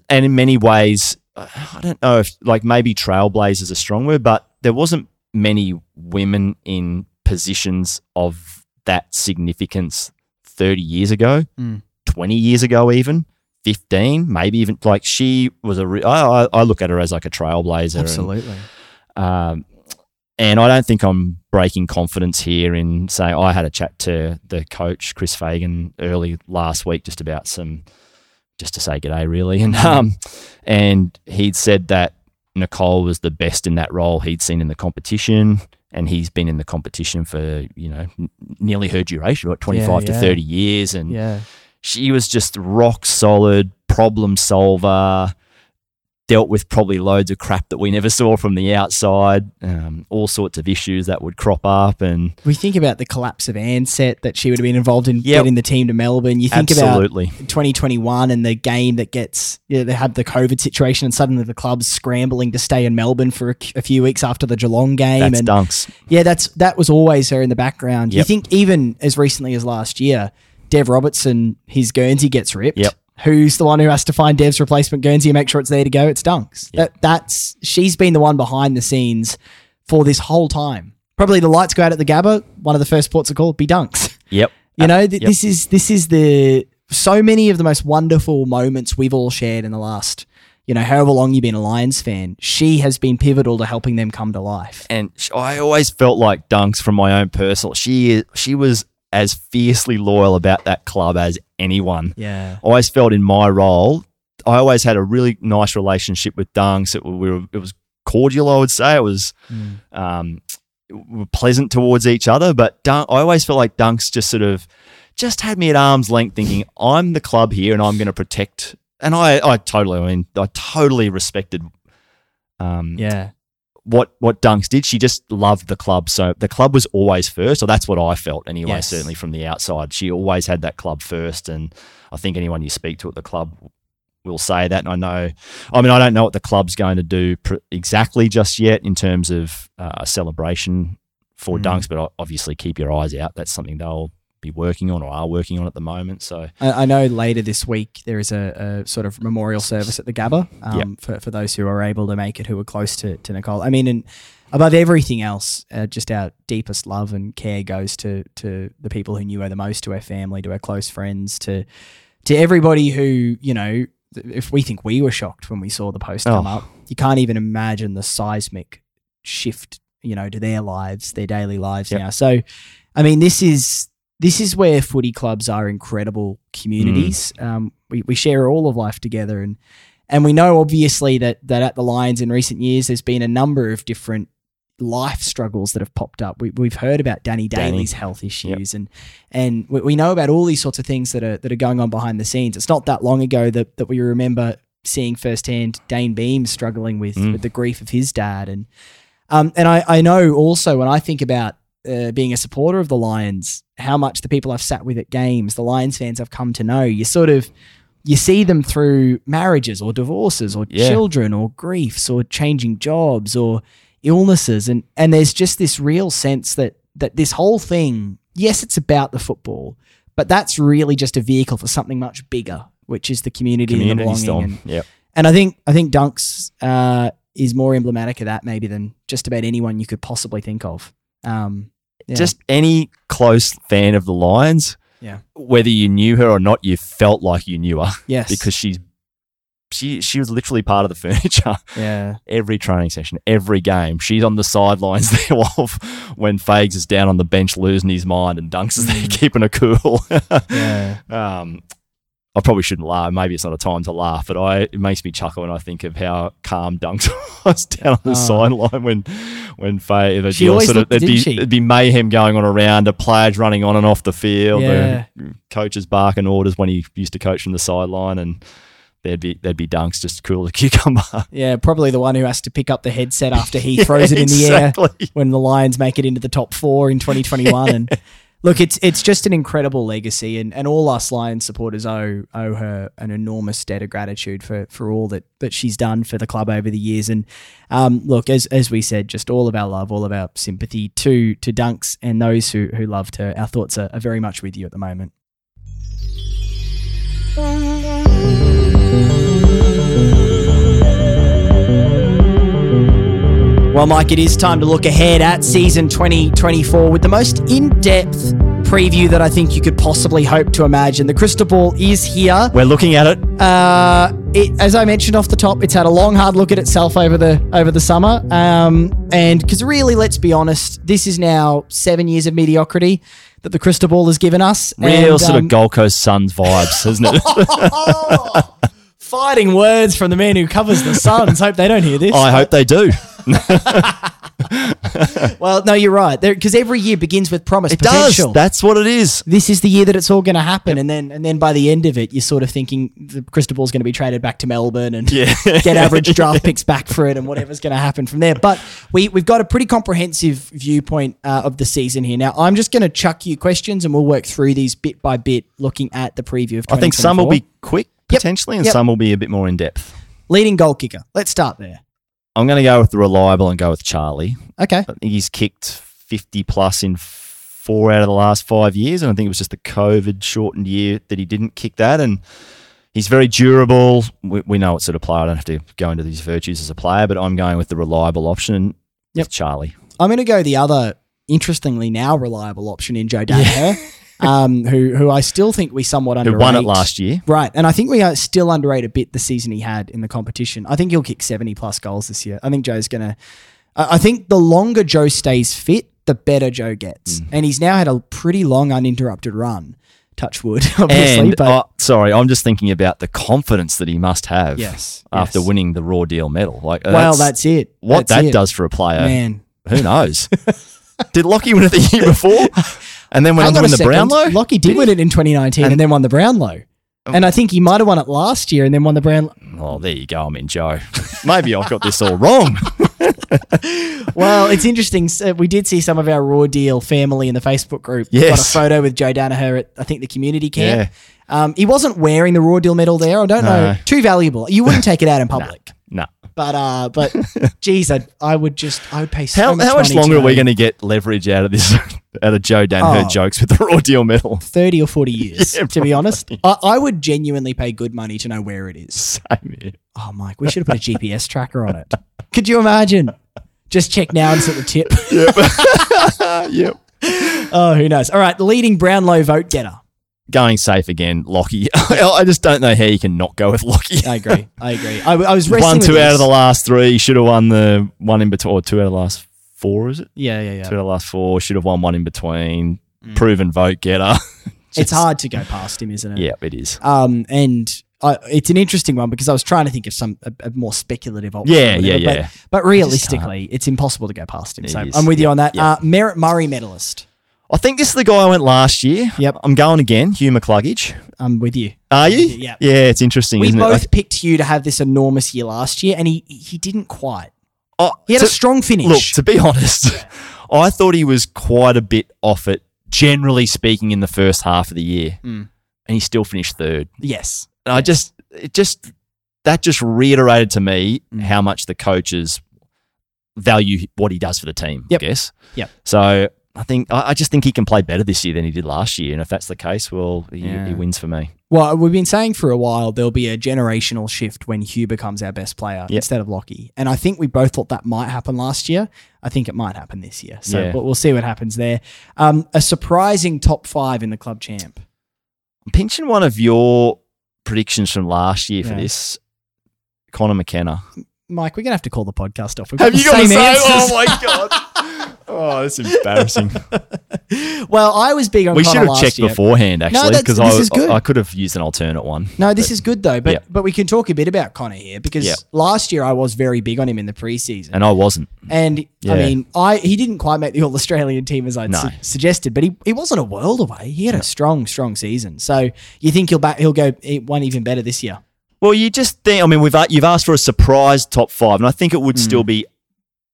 and in many ways, I don't know if like maybe trailblazer is a strong word, but there wasn't many women in positions of that significance 30 years ago, Mm. 20 years ago, even 15, maybe even like she was a. Re- I, I look at her as like a trailblazer. and- absolutely. um, and I don't think I'm breaking confidence here in saying I had a chat to the coach Chris Fagan early last week just about some, just to say g'day really, and um, and he'd said that Nicole was the best in that role he'd seen in the competition, and he's been in the competition for you know n- nearly her duration, what 25 to yeah. 30 years, and Yeah, she was just rock solid problem solver dealt with probably loads of crap that we never saw from the outside um, all sorts of issues that would crop up and we think about the collapse of Ansett that she would have been involved in Yep. getting the team to Melbourne. You think about absolutely 2021 and the game that gets yeah, they had the COVID situation and suddenly the club's scrambling to stay in Melbourne for a, a few weeks after the Geelong game that's and dunks yeah that's that was always her in the background. You think even as recently as last year Dev Robertson, his Guernsey gets ripped. Yep. Who's the one who has to find Dev's replacement Guernsey and make sure it's there to go? It's Dunks. That, that's she's been the one behind the scenes for this whole time. Probably the lights go out at the Gabba. One of the first ports of call be Dunks. Yep. You know, th- Yep. this is this is the so many of the most wonderful moments we've all shared in the last, you know, however long you've been a Lions fan. She has been pivotal to helping them come to life. and I always felt like Dunks from my own personal. She she was as fiercely loyal about that club as anyone. Yeah. I always felt in my role, I always had a really nice relationship with Dunks. It, we were, it was cordial, I would say. It was um, we were pleasant towards each other, but Dunk, I always felt like Dunks just sort of just had me at arm's length, thinking I'm the club here and I'm going to protect. And I, I totally, I mean, I totally respected um, Yeah. What what Dunks did. She just loved the club, so the club was always first. Or that's what I felt anyway. Yes. Certainly from the outside, she always had that club first, and I think anyone you speak to at the club will say that. And I know, I mean, I don't know what the club's going to do pr- exactly just yet in terms of uh, a celebration for Mm. Dunks, but obviously keep your eyes out. That's something they'll be working on or are working on at the moment. So I, I know later this week there is a, a sort of memorial service at the Gabba um, for, for those who are able to make it, who are close to, to Nicole. I mean, and above everything else, uh, just our deepest love and care goes to to the people who knew her the most, to her family, to her close friends, to to everybody who you know. If we think we were shocked when we saw the post come Oh. up, you can't even imagine the seismic shift, you know, to their lives, their daily lives Yep. now. So, I mean, this is this is where footy clubs are incredible communities. Um, we, we share all of life together, and and we know obviously that that at the Lions in recent years, there's been a number of different life struggles that have popped up. We, we've heard about Danny Danny. Daly's health issues, and and we, we know about all these sorts of things that are that are going on behind the scenes. It's not that long ago that that we remember seeing firsthand Dane Beam struggling with Mm. with the grief of his dad, and um, and I, I know also when I think about uh, being a supporter of the Lions, how much the people I've sat with at games, the Lions fans I've come to know, you sort of you see them through marriages or divorces or Yeah. children or griefs or changing jobs or illnesses and and there's just this real sense that that this whole thing yes it's about the football but that's really just a vehicle for something much bigger which is the community, and the community belonging storm. and, Yep. and I think I think Dunks uh, is more emblematic of that maybe than just about anyone you could possibly think of. Um, yeah. Just any close fan of the Lions, Yeah. whether you knew her or not, you felt like you knew her yes, because she's she she was literally part of the furniture. yeah, Every training session, every game, she's on the sidelines there while when Fags is down on the bench losing his mind and Dunks is there keeping her cool. yeah, um, I probably shouldn't laugh. Maybe it's not a time to laugh, but I it makes me chuckle when I think of how calm Dunks was down on the Oh. sideline when when Faye there'd She be always sort of there'd be she? there'd be mayhem going on around, the players running on and off the field, Yeah. the coaches barking orders when he used to coach from the sideline, and there'd be there'd be Dunks just cool as a cucumber. yeah. Probably the one who has to pick up the headset after he throws it in the air when the Lions make it into the top four in 2021. and look, it's it's just an incredible legacy, and, and all us Lions supporters owe owe her an enormous debt of gratitude for for all that that she's done for the club over the years. And um, look, as as we said, just all of our love, all of our sympathy to to Dunks and those who who loved her. Our thoughts are, are very much with you at the moment. Well, Mike, it is time to look ahead at season 2024 with the most in depth preview that I think you could possibly hope to imagine. The crystal ball is here. We're looking at it. Uh, it, as I mentioned off the top, it's had a long, hard look at itself over the over the summer. Um, and because really, let's be honest, this is now seven years of mediocrity that the crystal ball has given us. Real And, sort um, of Gold Coast Suns vibes, isn't it? fighting words from the man who covers the Suns. Hope they don't hear this. I hope they do. well, no, you're right. Because every year begins with promise, It potential. does. That's what it is. this is the year that it's all going to happen, and then and then by the end of it, you're sort of thinking the crystal ball's going to be traded back to Melbourne and Yeah. get average draft picks back for it, and whatever's going to happen from there. But we we've got a pretty comprehensive viewpoint uh, of the season here. Now, I'm just going to chuck you questions, and we'll work through these bit by bit, looking at the preview of. I think some will be quick Yep. potentially, and Yep. some will be a bit more in depth. leading goal kicker. Let's start there. I'm going to go with the reliable and go with Charlie. Okay. I think he's kicked 50 plus in four out of the last five years, and I think it was just the COVID shortened year that he didn't kick that. And he's very durable. We, we know what sort of player. I don't have to go into these virtues as a player, but I'm going with the reliable option. Yep. with Charlie. I'm going to go the other, interestingly now reliable option in Joe Daniher, um, who who I still think we somewhat Who won it last year? Right, and I think we are still underrate a bit the season he had in the competition. I think he'll kick 70 plus goals this year. I think Joe's going to. I think the longer Joe stays fit, the better Joe gets, Mm. and he's now had a pretty long uninterrupted run. Touch wood, obviously, And but uh, sorry, I'm just thinking about the confidence that he must have. yes, After yes. winning the Roar Deal medal, like Well, that's it. what That's that it. does for a player. man. Who knows? Did Lachie win it the year before, and then went on Hang to win the second. Brownlow? Lachie did, win it in 2019 and, And- then won the Brownlow. And I think he might have won it last year and then won the Brownlow. Oh, there you go. I mean, Joe. Maybe I've got this all wrong. Well, it's interesting. So we did see some of our Roar Deal family in the Facebook group. Yes. Got a photo with Joe Daniher at, I think, the community camp. Yeah. Um, he wasn't wearing the Roar Deal medal there. I don't know. Too valuable. You wouldn't take it out in public. No. But, uh, but geez, I, I would just, I would pay so How, much how much longer are we going to get leverage out of this, out of Joe Daniher Oh. jokes with the Roar Deal medal? 30 or 40 years, Yeah, to be honest. I, I would genuinely pay good money to know where it is. Same here. Oh, Mike, we should have put a GPS tracker on it. Could you imagine? Just check now and at the tip. yep. yep. oh, who knows? All right, the leading Brownlow vote getter. Going safe again, Lachie. I just don't know how you can not go with Lachie. I agree. I agree. I, I was wrestling One, two out of the last three. Should have won the one in between, or two out of the last four, is it? Yeah, yeah, yeah. Two out of the last four. Should have won one in between. Proven vote getter. It's hard to go past him, isn't it? Yeah, it is. Um, and I, it's an interesting one because I was trying to think of some a, a more speculative option. Yeah, or yeah, whatever, yeah. But, but realistically, it's impossible to go past him. It so is. I'm with you on that. Yeah. Uh, Merrett Murray medalist. I think this is the guy I went last year. Yep. I'm going again, Hugh McCluggage. I'm with you. Are you? Yeah. Yeah, it's interesting, We both it? picked Hugh to have this enormous year last year, and he he didn't quite. Oh, He had to- a strong finish. Look, to be honest, I thought he was quite a bit off it, generally speaking, in the first half of the year, Mm. and he still finished third. yes. And I just, it just, that just reiterated to me Mm. how much the coaches value what he does for the team. Yep. I guess. Yep. So I think I, I just think he can play better this year than he did last year, and if that's the case, well, he, Yeah. he wins for me. Well, we've been saying for a while there'll be a generational shift when Hugh becomes our best player Yep. instead of Lachie. And I think we both thought that might happen last year. I think it might happen this year. So Yeah. but we'll see what happens there. Um, a surprising top five in the club champ. I'm pinching one of your predictions from last year for Yeah. this, Connor McKenna. Mike, we're going to have to call the podcast off. We've Have the you got the same same? answers. Oh my god! oh, that's embarrassing. well, I was big on Connor. we Connor should have checked year. beforehand, actually, because this I, good. I could have used an alternate one. No, this is good though, but Yeah. but we can talk a bit about Connor here because Yeah. last year I was very big on him in the preseason. And I wasn't. And I mean, I he didn't quite make the All Australian team as I'd No. su- suggested, but he, he wasn't a world away. He had a strong, strong season. So you think he'll back he'll go one even better this year? Well, you just think. I mean, we've you've asked for a surprise top five, and I think it would Hmm. still be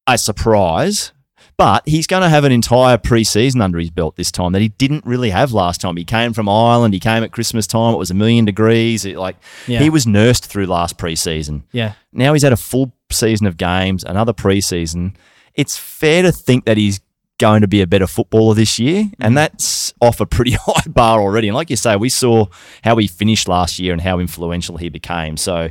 a surprise. But he's going to have an entire preseason under his belt this time that he didn't really have last time. He came from Ireland. He came at Christmas time. It was a million degrees. It, like Yeah. he was nursed through last preseason. Yeah. Now he's had a full season of games, another preseason. It's fair to think that he's going to be a better footballer this year, Mm. and that's off a pretty high bar already. And like you say, we saw how he finished last year and how influential he became. So,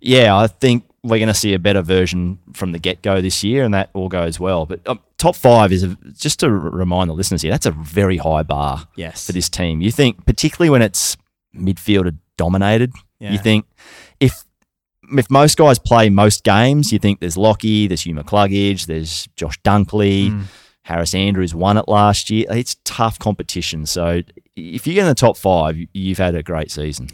yeah, I think we're going to see a better version from the get go this year, and that all goes well. But um, top five is a, just to remind the listeners here, that's a very high bar Yes. for this team. You think, particularly when it's midfielder dominated, Yeah. you think if if most guys play most games, you think there's Lachie, there's Hugh McCluggage, there's Josh Dunkley, Mm. Harris Andrews won it last year. It's tough competition. So if you get in the top five, you've had a great season.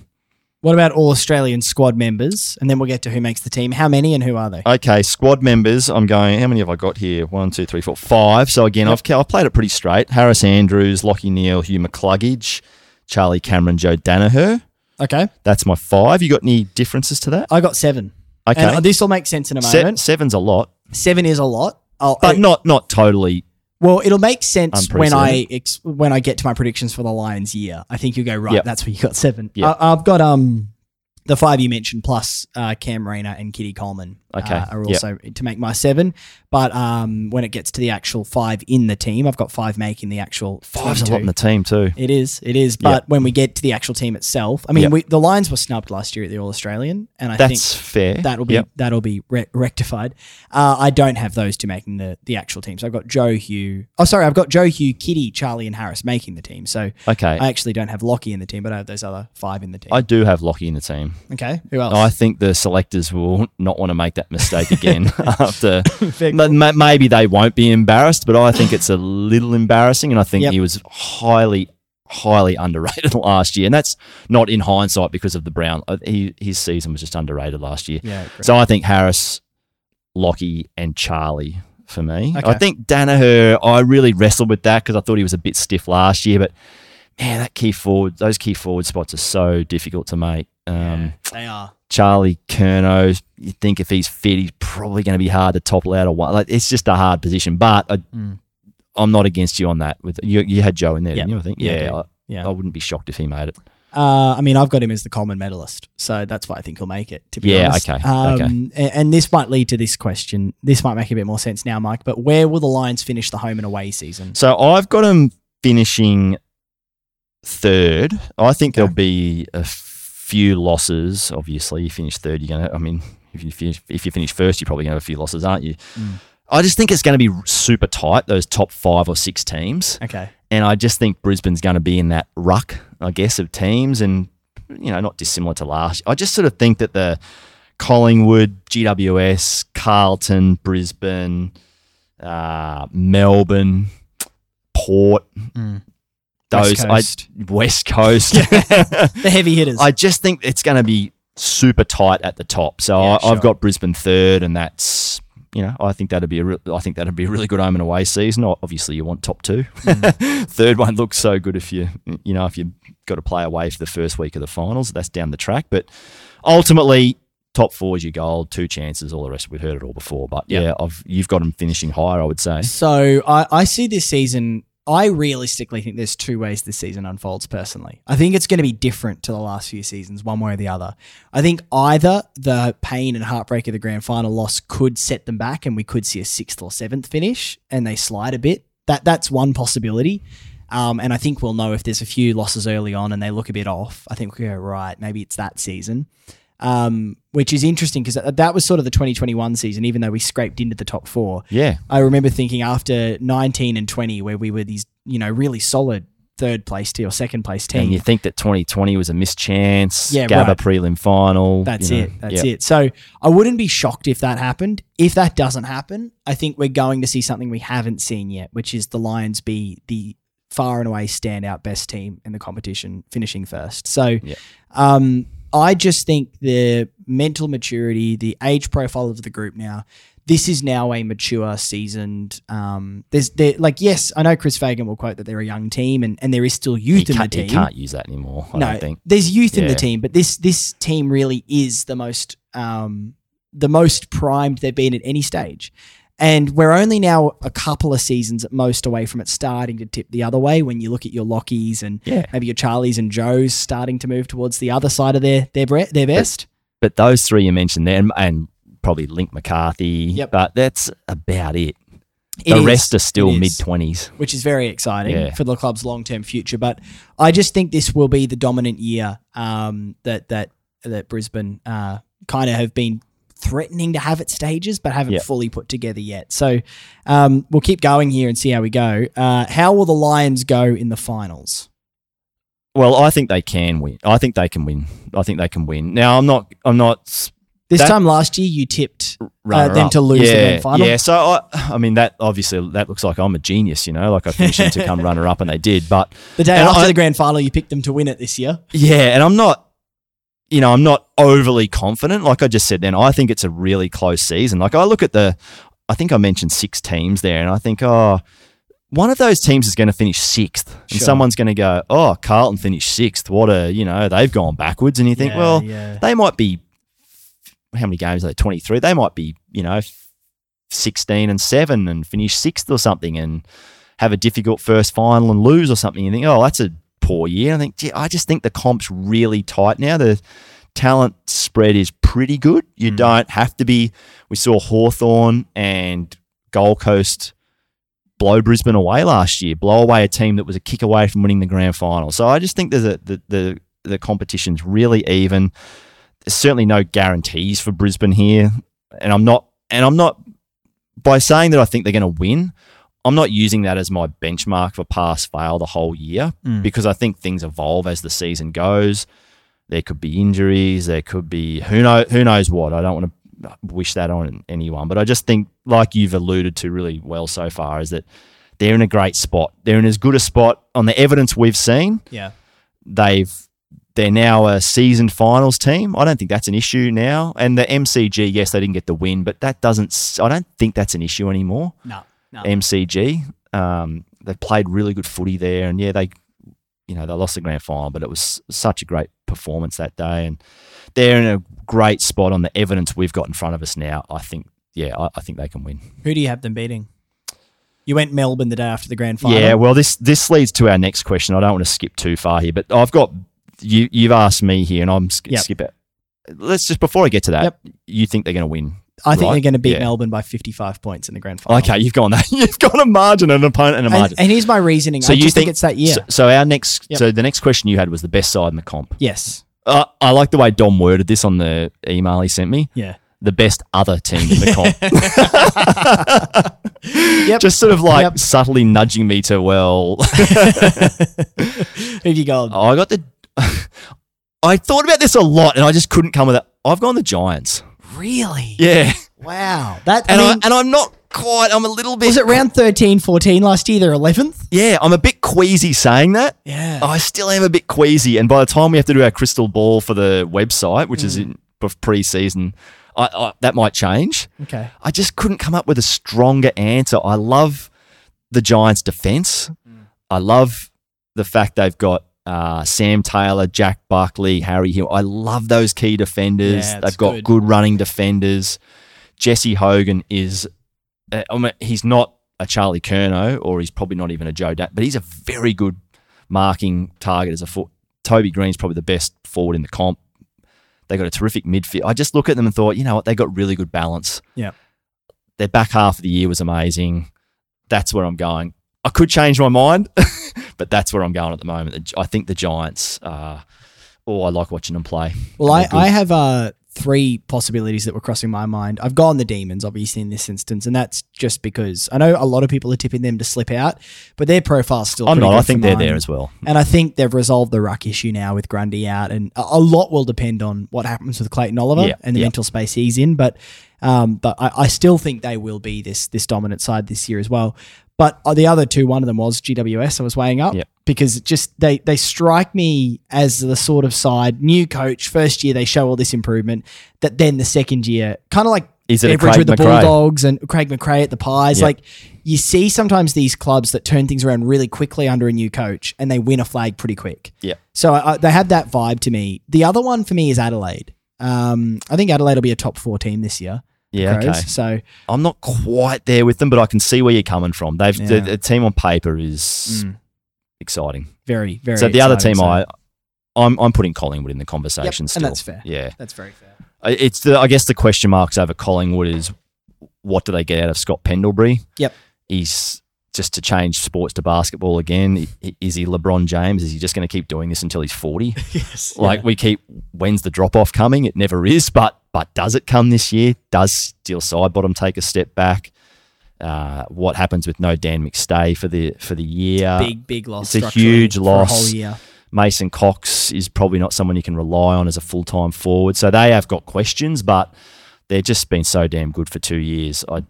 What about all Australian squad members? And then we'll get to who makes the team. How many and who are they? Okay, squad members. I'm going. How many have I got here? One, two, three, four, five. So again, I've I've played it pretty straight. Harris Andrews, Lachie Neale, Hugh McCluggage, Charlie Cameron, Joe Daniher. Okay. That's my five. You got any differences to that? I got seven. Okay, And this will make sense in a Se- moment. seven's a lot, seven is a lot. I'll, but not not totally. Well, it'll make sense when I ex- when I get to my predictions for the Lions year. I think you go right. Yep. That's where you got seven. Yep. I, I've got um the five you mentioned plus uh, Cam Rayner and Kitty Coleman Okay. uh, are Yep. also to make my seven. But um, when it gets to the actual five in the team, I've got five making the actual Five's a 22. lot in the team too. It is, it is. But when we get to the actual team itself, I mean, Yep. we, the Lions were snubbed last year at the All Australian, and I That's think fair. that'll be Yep. that'll be re- rectified. Uh, I don't have those two making the the actual team. So I've got Joe Hugh. Oh, sorry, I've got Joe Hugh, Kitty, Charlie, and Harris making the team. So Okay. I actually don't have Lachie in the team, but I have those other five in the team. I do have Lachie in the team. okay, who else? I think the selectors will not want to make that mistake again after. Ma- maybe they won't be embarrassed, but I think it's a little embarrassing, and I think Yep. he was highly, highly underrated last year, and that's not in hindsight because of the Brown. uh, He, his season was just underrated last year. yeah, great. So I think Harris, Lachie, and Charlie for me. Okay. I think Daniher, I really wrestled with that because I thought he was a bit stiff last year, but man, that key forward, those key forward spots are so difficult to make. Um, Yeah, they are. Charlie Curnow, you think if he's fit, he's probably going to be hard to topple out of one. Like it's just a hard position, but I, Mm. I'm not against you on that. With you, you had Joe in there, Yep. didn't you? I think. Yeah, Yeah. I, Yeah. I wouldn't be shocked if he made it. Uh, I mean, I've got him as the Coleman medalist, so that's why I think he'll make it. To be Yeah, honest, okay, Um, okay. a- And, this might lead to this question. This might make a bit more sense now, Mike. But where will the Lions finish the home and away season? So I've got him finishing third. I think there'll be a few losses. Obviously, you finish third, you're gonna. I mean, if you finish, if you finish first, you're probably gonna have a few losses, aren't you? Mm. I just think it's going to be super tight. Those top five or six teams. Okay. And I just think Brisbane's going to be in that ruck, I guess, of teams and, you know, not dissimilar to last. I just sort of think that the Collingwood, GWS, Carlton, Brisbane, uh, Melbourne, Port, those Coast. I, West Coast. The heavy hitters. I just think it's going to be super tight at the top. So Yeah, I, sure. I've got Brisbane third, and that's you know I think that'd be a real, I think that'd be a really good home and away season. Obviously, you want top two. Mm. third one looks so good if you you know if you've got to play away for the first week of the finals. That's down the track, but ultimately. Top four is your goal, two chances, all the rest. We've heard it all before, but Yep. yeah, I've you've got them finishing higher. I would say. So I, I see this season. I realistically think there's two ways this season unfolds. Personally, I think it's going to be different to the last few seasons, one way or the other. I think either the pain and heartbreak of the grand final loss could set them back, and we could see a sixth or seventh finish, and they slide a bit. That that's one possibility. Um, and I think we'll know if there's a few losses early on and they look a bit off. I think we go right. Maybe it's that season um, which is interesting because that was sort of the 2021 season, even though we scraped into the top four. Yeah, I remember thinking after 19 and 20, where we were these, you know, really solid third place team or second place team. and you think that 2020 was a missed chance. Yeah, Gabba right. prelim final. That's you know, it. That's yeah. it. So I wouldn't be shocked if that happened. If that doesn't happen, I think we're going to see something we haven't seen yet, which is the Lions be the far and away standout best team in the competition, finishing first. So Yeah. um, I just think the mental maturity, the age profile of the group now. This is now a mature, seasoned. Um, there's there like yes, I know Chris Fagan will quote that they're a young team, and, and there is still You youth in the team you can't use that anymore. I no, think. there's youth in the team, but this this team really is the most um, the most primed they've been at any stage. And we're only now a couple of seasons at most away from it starting to tip the other way. When you look at your Lachies and Yeah. maybe your Charlies and Joes starting to move towards the other side of their their bre- their best. But those three you mentioned there, and, and probably Link McCarthy. Yep. But that's about it. It the is. rest are still mid 20s. which is very exciting Yeah. for the club's long term future. But I just think this will be the dominant year um, that that that Brisbane uh, kind of have been threatening to have at stages, but haven't Yeah. fully put together yet. So um, we'll keep going here and see how we go. Uh, how will the Lions go in the finals? Well, I think they can win. I think they can win. I think they can win. Now, I'm not. I'm not This That- time last year, you tipped runner them up. to lose the yeah, grand final. Yeah, so I, I mean that obviously that looks like I'm a genius, you know, like I finished them to come runner up, and they did. But the day after I- the grand final. You picked them to win it this year. Yeah, and I'm not, you know, I'm not overly confident. Like I just said then, I think it's a really close season. Like I look at the, I think I mentioned six teams there, and I think, oh, one of those teams is going to finish sixth, and Sure. someone's going to go, oh, Carlton finished sixth. What a, you know, they've gone backwards, and you think, Yeah, well, yeah. they might be, how many games are they? Twenty three. They might be, you know, sixteen and seven and finish sixth or something, and have a difficult first final and lose or something. You think, oh, that's a poor year. I think, gee, I just think the comp's really tight now. The talent spread is pretty good. You Hmm. don't have to be. We saw Hawthorn and Gold Coast blow Brisbane away last year, blow away a team that was a kick away from winning the grand final. So I just think there's a the the, the competition's really even. There's certainly no guarantees for Brisbane here, and I'm not and I'm not by saying that I think they're going to win. I'm not using that as my benchmark for pass fail the whole year Mm. because I think things evolve as the season goes. There could be injuries. There could be who know who knows what. I don't want to wish that on anyone, but I just think, like you've alluded to really well so far, is that they're in a great spot. They're in as good a spot on the evidence we've seen. Yeah. They've they're now a seasoned finals team. I don't think that's an issue now. And the MCG, yes, they didn't get the win, but that doesn't. I don't think that's an issue anymore. No. No. MCG. Um, they played really good footy there, and yeah, they, you know, they lost the grand final, but it was such a great performance that day, and they're in a great spot on the evidence we've got in front of us now. I think, yeah, I, I think they can win. Who do you have them beating? You went Melbourne the day after the grand final. Yeah, well, this this leads to our next question. I don't want to skip too far here, but I've got you. You've asked me here, and I'm sk- Yep. skip it. Let's just before I get to that, Yep. you think they're going to win? I think right? they're going to beat Yeah. Melbourne by 55 points in the grand final. Okay, you've gone that. You've got a margin, an opponent, and a margin. and here's my reasoning. So I just think, it's that year. So, so our next, Yep. so the next question you had was the best side in the comp. yes. Uh, I like the way Dom worded this on the email he sent me. Yeah. The best other team in the comp. Yep. Just sort of like Yep. subtly nudging me to well. Who've you gone? I got the. I thought about this a lot, and I just couldn't come with it. I've gone the Giants. Really? Yeah, Wow. That I and I, mean, and I'm not quite. I'm a little bit. was it round 13, 14 last year? They're 11th? Yeah, I'm a bit queasy saying that. Yeah. I still am a bit queasy, and by the time we have to do our crystal ball for the website, which Mm. is in pre-season, I, I, that might change. Okay. I just couldn't come up with a stronger answer. I love the Giants' defense. Mm. I love the fact they've got uh, Sam Taylor, Jack Buckley, Harry Hill. I love those key defenders. Yeah, they've got good. good. running defenders. Jesse Hogan is, uh, I mean, he's not a Charlie Curnow or he's probably not even a Joe Dat, but he's a very good marking target as a foot. Toby Greene's probably the best forward in the comp. They got a terrific midfield. I just look at them and thought, you know what, they got really good balance. Yeah. Their back half of the year was amazing. That's where I'm going. I could change my mind, but that's where I'm going at the moment. I think the Giants. Uh, oh, I like watching them play. Well, I, I have uh, three possibilities that were crossing my mind. I've gone the Demons, obviously, in this instance, and that's just because I know a lot of people are tipping them to slip out, but their profile's still I'm not. I think they're mine. there as well. And I think they've resolved the ruck issue now with Grundy out, and a, a lot will depend on what happens with Clayton Oliver Yeah, and the yeah. mental space he's in. But, um, but I, I still think they will be this this dominant side this year as well. But uh, the other two, one of them was GWS. I was weighing up Yeah. because just they they strike me as the sort of side new coach first year they show all this improvement that then the second year kind of like Is it a Beveridge with the McRae? Bulldogs and Craig McRae at the Pies. Yeah. Like you see sometimes these clubs that turn things around really quickly under a new coach and they win a flag pretty quick. Yeah. So I, I, they have that vibe to me. The other one for me is Adelaide. Um, I think Adelaide will be a top four team this year. Yeah. Crows. Okay. So I'm not quite there with them, but I can see where you're coming from. They've Yeah. the, the team on paper is mm, exciting. very, very. so the other team, so- I, I'm I'm putting Collingwood in the Yep, conversation and still. that's fair. Yeah, That's very fair. It's the I guess the question marks over Collingwood is what do they get out of Scott Pendlebury? Yep. He's just to change sports to basketball again. Is he LeBron James? Is he just going to keep doing this until he's 40? yes. Like yeah. we keep, when's the drop off coming? It never is, but but does it come this year? Does Steele Sidebottom take a step back? Uh, what happens with no Dan McStay for the for the year? big, big loss. it's a huge a loss. whole year. Mason Cox is probably not someone you can rely on as a full time forward. So they have got questions, but they've just been so damn good for two years. I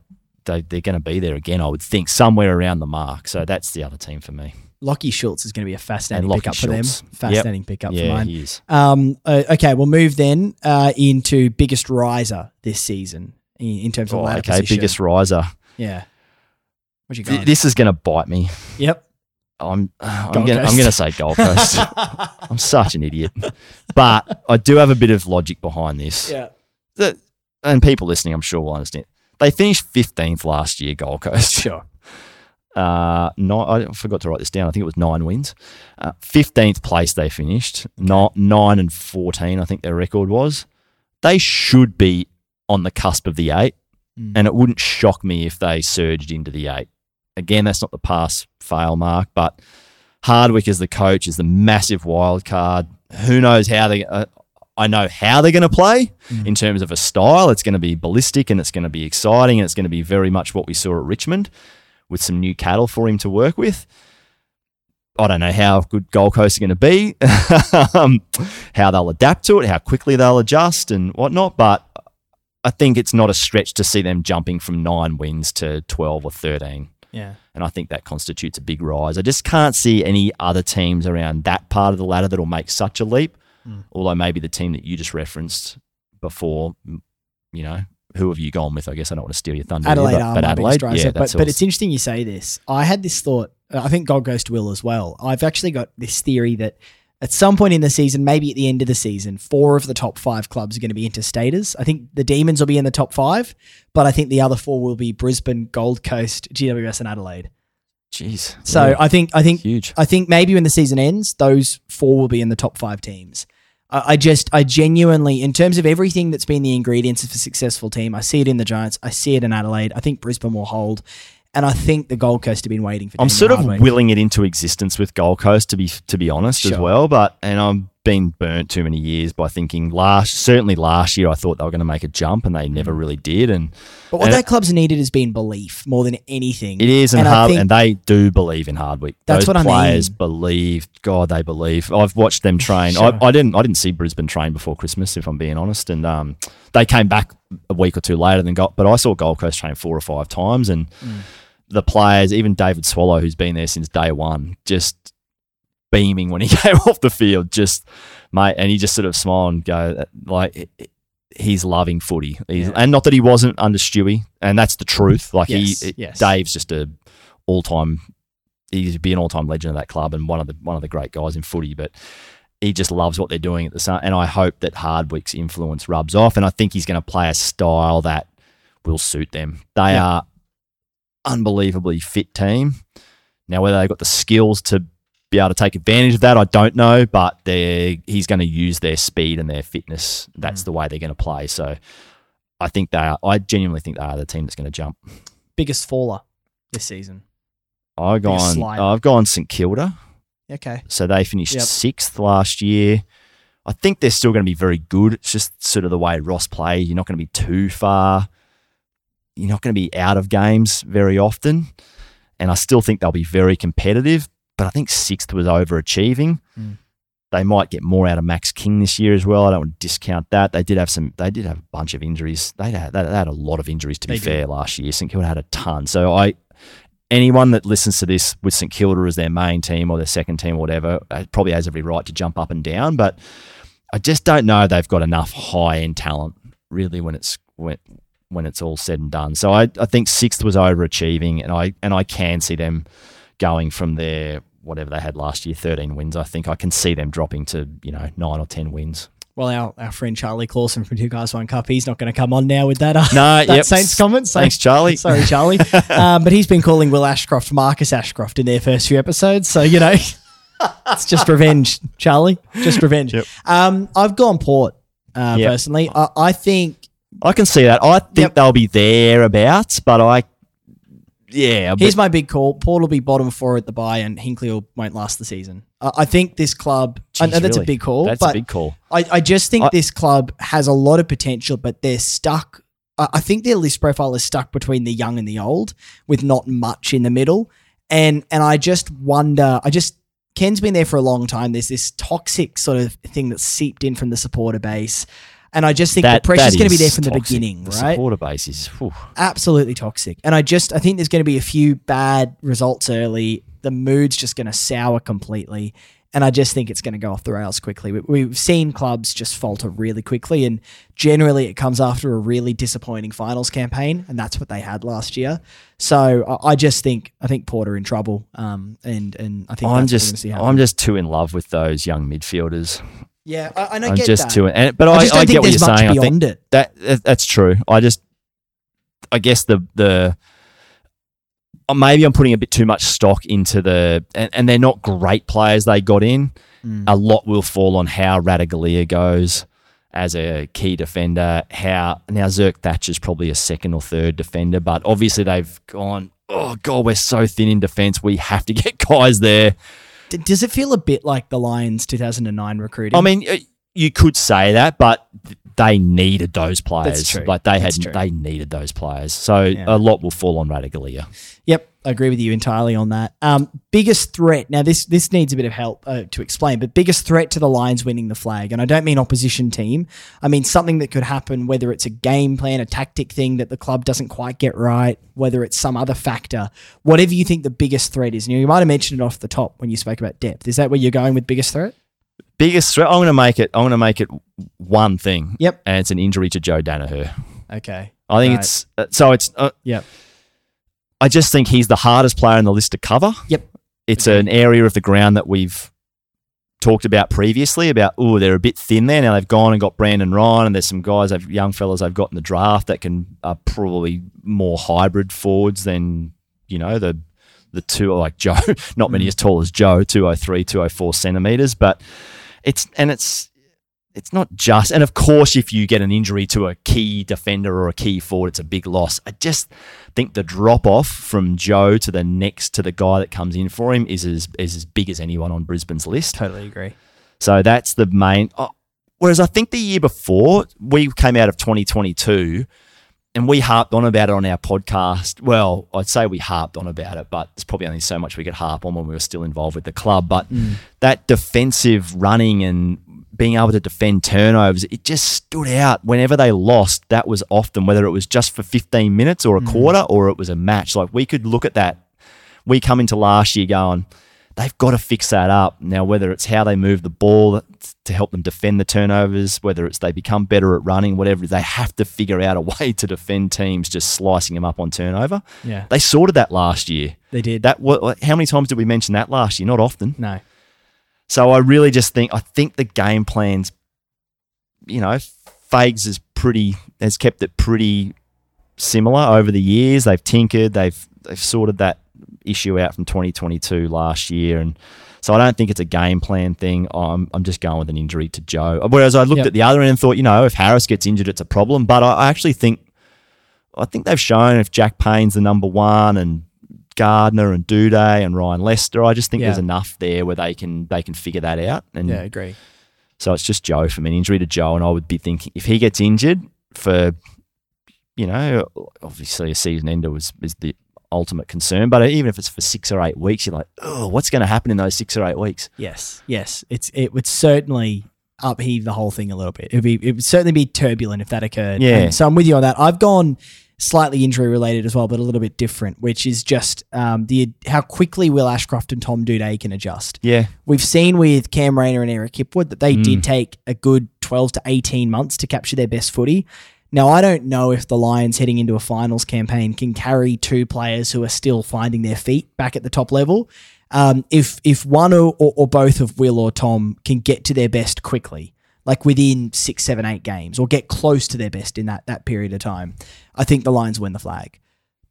they, they're going to be there again, I would think, somewhere around the mark. So that's the other team for me. Lachie Schultz is going to be a fascinating pickup for them. Schultz. Yep. Fascinating pickup for yeah, mine. he is. Um, uh, okay, we'll move then uh, into biggest riser this season in, in terms of Oh, ladder okay, position. biggest riser. Yeah. What you got? this is going to bite me. yep. I'm I'm going I'm going to say Gold Coast. I'm such an idiot, but I do have a bit of logic behind this. yeah. That- and people listening, I'm sure will understand. They finished 15th last year, Gold Coast. Sure. Uh, nine, I forgot to write this down. I think it was nine wins. Uh, Fifteenth place they finished. Not nine and fourteen. I think their record was. They should be on the cusp of the eight, Mm. and it wouldn't shock me if they surged into the eight. Again, that's not the pass fail mark, but Hardwick as the coach is the massive wild card. Who knows how they? Uh, I know how they're going to play Mm. in terms of a style. It's going to be ballistic and it's going to be exciting and it's going to be very much what we saw at Richmond with some new cattle for him to work with. I don't know how good Gold Coast are going to be, um, how they'll adapt to it, how quickly they'll adjust and whatnot. But I think it's not a stretch to see them jumping from nine wins to 12 or 13. Yeah. And I think that constitutes a big rise. I just can't see any other teams around that part of the ladder that'll make such a leap. Mm. Although maybe the team that you just referenced before, you know, who have you gone with? I guess I don't want to steal your thunder. Adelaide but, but Adelaide, yeah, but, but it's interesting you say this. I had this thought. I think Gold Coast will as well. I've actually got this theory that at some point in the season, maybe at the end of the season, four of the top five clubs are going to be interstaters. I think the Demons will be in the top five, but I think the other four will be Brisbane, Gold Coast, GWS, and Adelaide. Jeez. So yeah, I think I think huge. I think maybe when the season ends, those four will be in the top five teams. I, I just, I genuinely, in terms of everything that's been the ingredients of a successful team, I see it in the Giants. I see it in Adelaide. I think Brisbane will hold, and I think the Gold Coast have been waiting for. I'm sort of willing it into existence with Gold Coast to be to be honest as well. But and I'm been burnt too many years by thinking last certainly last year I thought they were going to make a jump and they Mm. never really did. And But what and that club's needed has been belief more than anything. It is, and, And hard, and they do believe in Hardwick. That's Those what I players mean. believe. God, they believe. I've watched them train. Sure. I, I didn't. I didn't see Brisbane train before Christmas, if I'm being honest. And um, they came back a week or two later than got. But I saw Gold Coast train four or five times, and Mm. the players, even David Swallow, who's been there since day one, just beaming when he came off the field. Just mate, and he just sort of smiled and go like. He's loving footy, he's, Yeah. and not that he wasn't under Stewie, and that's the truth. Like Yes, he, yes. Dave's just a all time. He'd be an all time legend of that club and one of the one of the great guys in footy. But he just loves what they're doing at the sun, and I hope that Hardwick's influence rubs off. And I think he's going to play a style that will suit them. They Yeah. are unbelievably fit team. Now, whether they've got the skills to be able to take advantage of that, I don't know. But they he's going to use their speed and their fitness. That's Mm. the way they're going to play. So. I think they are. I genuinely think they are the team that's going to jump. biggest faller this season. I've Biggest gone. slider. I've gone St Kilda. Okay. So they finished Yep. sixth last year. I think they're still going to be very good. It's just sort of the way Ross play. You're not going to be too far. You're not going to be out of games very often. And I still think they'll be very competitive. But I think sixth was overachieving. Mm. They might get more out of Max King this year as well. I don't want to discount that. They did have some. They did have a bunch of injuries. They had, they had a lot of injuries to be did. fair last year. St Kilda had a ton. So I, anyone that listens to this with St Kilda as their main team or their second team or whatever uh, probably has every right to jump up and down. But I just don't know they've got enough high end talent really when it's when, when it's all said and done. So I, I think sixth was overachieving, and I and I can see them going from their whatever they had last year, thirteen wins. I think I can see them dropping to you know nine or ten wins. Well, our, our friend Charlie Clausen from Two Guys One Cup, he's not going to come on now with that. Uh, No, that yep. Saints comment. So Thanks, Charlie. Sorry, Charlie. um, but he's been calling Will Ashcroft Marcus Ashcroft in their first few episodes. So, you know, it's just revenge, Charlie. Just revenge. Yep. Um, I've gone Port uh, Yep. personally. I, I think, I can see that. I think Yep. they'll be thereabouts, but I, yeah, here's my big call Port will be bottom four at the bye and Hinkley will, won't last the season. I, I think this club, I know Jeez, that's a big call, that's but a big call. I, I just think I- this club has a lot of potential, but they're stuck. I I think their list profile is stuck between the young and the old, with not much in the middle. And and I just wonder. I just Ken's been there for a long time. There's this toxic sort of thing that's seeped in from the supporter base, and I just think the pressure's that going to be there from the toxic. beginning, The right? supporter base is. whew. Absolutely toxic. And I just I think there's going to be a few bad results early. The mood's just going to sour completely. And I just think it's going to go off the rails quickly. We- We've seen clubs just falter really quickly, and generally it comes after a really disappointing finals campaign, and that's what they had last year. So I I just think I think Porter in trouble, um, and and I think I'm just. I'm just too in love with those young midfielders. Yeah, I, and I I'm get just that. too, and, but I I, just I, get think what you're there's much saying. I think beyond it. that that- that's true. I just, I guess the the uh, maybe I'm putting a bit too much stock into the, and, and they're not great players they got in. Mm. A lot will fall on how Ratugolea goes as a key defender. How now Zerk Thatcher's probably a second or third defender, but obviously they've gone. Oh god, we're so thin in defence. We have to get guys there. D- does it feel a bit like the Lions 2009 recruiting? I mean, you could say that, but they needed those players. true. Like they That's had, true. they needed those players. So Yeah. a lot will fall on Ratugolea. Yep, I agree with you entirely on that. Um, biggest threat. Now, this this needs a bit of help uh, to explain, but biggest threat to the Lions winning the flag, and I don't mean opposition team. I mean something that could happen, whether it's a game plan, a tactic thing that the club doesn't quite get right, whether it's some other factor. Whatever you think the biggest threat is. And you might have mentioned it off the top when you spoke about depth. Is that where you're going with biggest threat? Biggest threat. I'm going to make it. I'm going to make it one thing. Yep. And it's an injury to Joe Daniher. Okay. I think Right. it's uh, so. It's. Uh, Yep. I just think he's the hardest player on the list to cover. Yep. It's Agreed. an area of the ground that we've talked about previously about oh they're a bit thin there now they've gone and got Brandon Ryan and there's some guys they've young fellas they've got in the draft that can are probably more hybrid forwards than you know the the two like Joe not many as tall as Joe 203 204 centimeters but it's and it's it's not just and of course if you get an injury to a key defender or a key forward it's a big loss i just think the drop off from joe to the next to the guy that comes in for him is as, is as big as anyone on brisbane's list Totally agree. so that's the main oh, whereas i think the year before we came out of 2022 and we harped on about it on our podcast. Well, I'd say we harped on about it, but there's probably only so much we could harp on when we were still involved with the club. But mm. that defensive running and being able to defend turnovers, it just stood out. Whenever they lost, that was often whether it was just for 15 minutes or a mm. quarter or it was a match. Like we could look at that. We come into last year going, they've got to fix that up. Now, whether it's how they move the ball to help them defend the turnovers, whether it's they become better at running, whatever, they have to figure out a way to defend teams just slicing them up on turnover. Yeah, They sorted that last year. they did. That how many times did we mention that last year? Not often. no. So I really just think I think the game plans, you know, Fags is pretty has kept it pretty similar over the years. They've tinkered. They've they've sorted that issue out from 2022 last year, and so I don't think it's a game plan thing. I'm I'm just going with an injury to Joe. Whereas I looked Yep. at the other end and thought, you know, if Harris gets injured, it's a problem. But I, I actually think I think they've shown if Jack Payne's the number one and Gardiner and Doedee and Ryan Lester, I just think Yeah. there's enough there where they can they can figure that out. And Yeah, agree. so it's just Joe for me, an injury to Joe, and I would be thinking if he gets injured for, you know, obviously a season ender was is the ultimate concern, but even if it's for six or eight weeks, you're like, oh, what's going to happen in those six or eight weeks? Yes, yes. It's it would certainly upheave the whole thing a little bit. It would be it would certainly be turbulent if that occurred. Yeah. And so I'm with you on that. I've gone slightly injury related as well, but a little bit different, which is just um, the how quickly Will Ashcroft and Tom Doedee can adjust. Yeah, We've seen with Cam Rayner and Eric Hipwood that they Mm. did take a good 12 to 18 months to capture their best footy. Now, I don't know if the Lions heading into a finals campaign can carry two players who are still finding their feet back at the top level. Um, if if one or, or, both of Will or Tom can get to their best quickly, like within six, seven, eight games, or get close to their best in that that period of time, I think the Lions win the flag.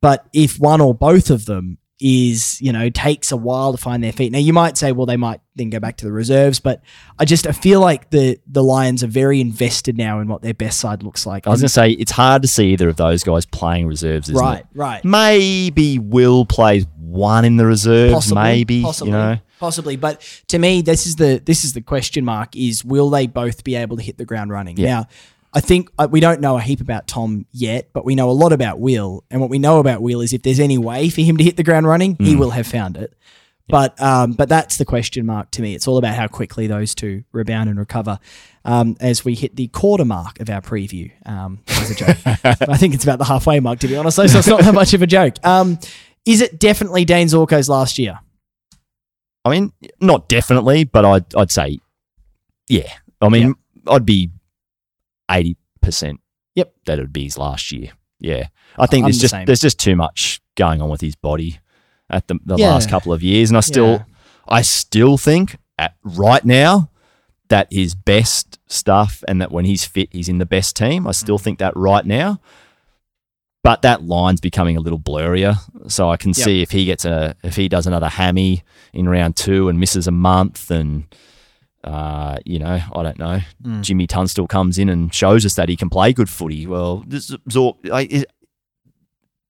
But if one or both of them is, you know, takes a while to find their feet. Now you might say, well, they might then go back to the reserves, but I just I feel like the the Lions are very invested now in what their best side looks like. I was going to say it's hard to see either of those guys playing reserves, right, it? right. Maybe Will plays one in the reserves, Possibly, maybe possibly, you know. possibly. But to me, this is the this is the question mark: is will they both be able to hit the ground running? Yeah. Now, I think uh, we don't know a heap about Tom yet, but we know a lot about Will, and what we know about Will is if there's any way for him to hit the ground running, he will have found it. But um, but that's the question mark to me. It's all about how quickly those two rebound and recover. Um, as we hit the quarter mark of our preview, um, was a joke. I think it's about the halfway mark, to be honest. So it's not that much of a joke. Um, is it definitely Dayne Zorko's last year? I mean, not definitely, but I'd I'd say, yeah. I mean, I'd be eighty percent. Yep. that it'd be his last year. Yeah, I think I'm there's the just same. there's just too much going on with his body at the, the Yeah. last couple of years, and I still Yeah. I still think at right now that his best stuff, and that when he's fit, he's in the best team. I Mm. still think that right now. but that line's becoming a little blurrier. So I can Yep. see if he gets a if he does another hammy in round two and misses a month and. Uh, you know, I don't know. Mm. Jimmy Tunstill comes in and shows us that he can play good footy. Well, this Zork, I,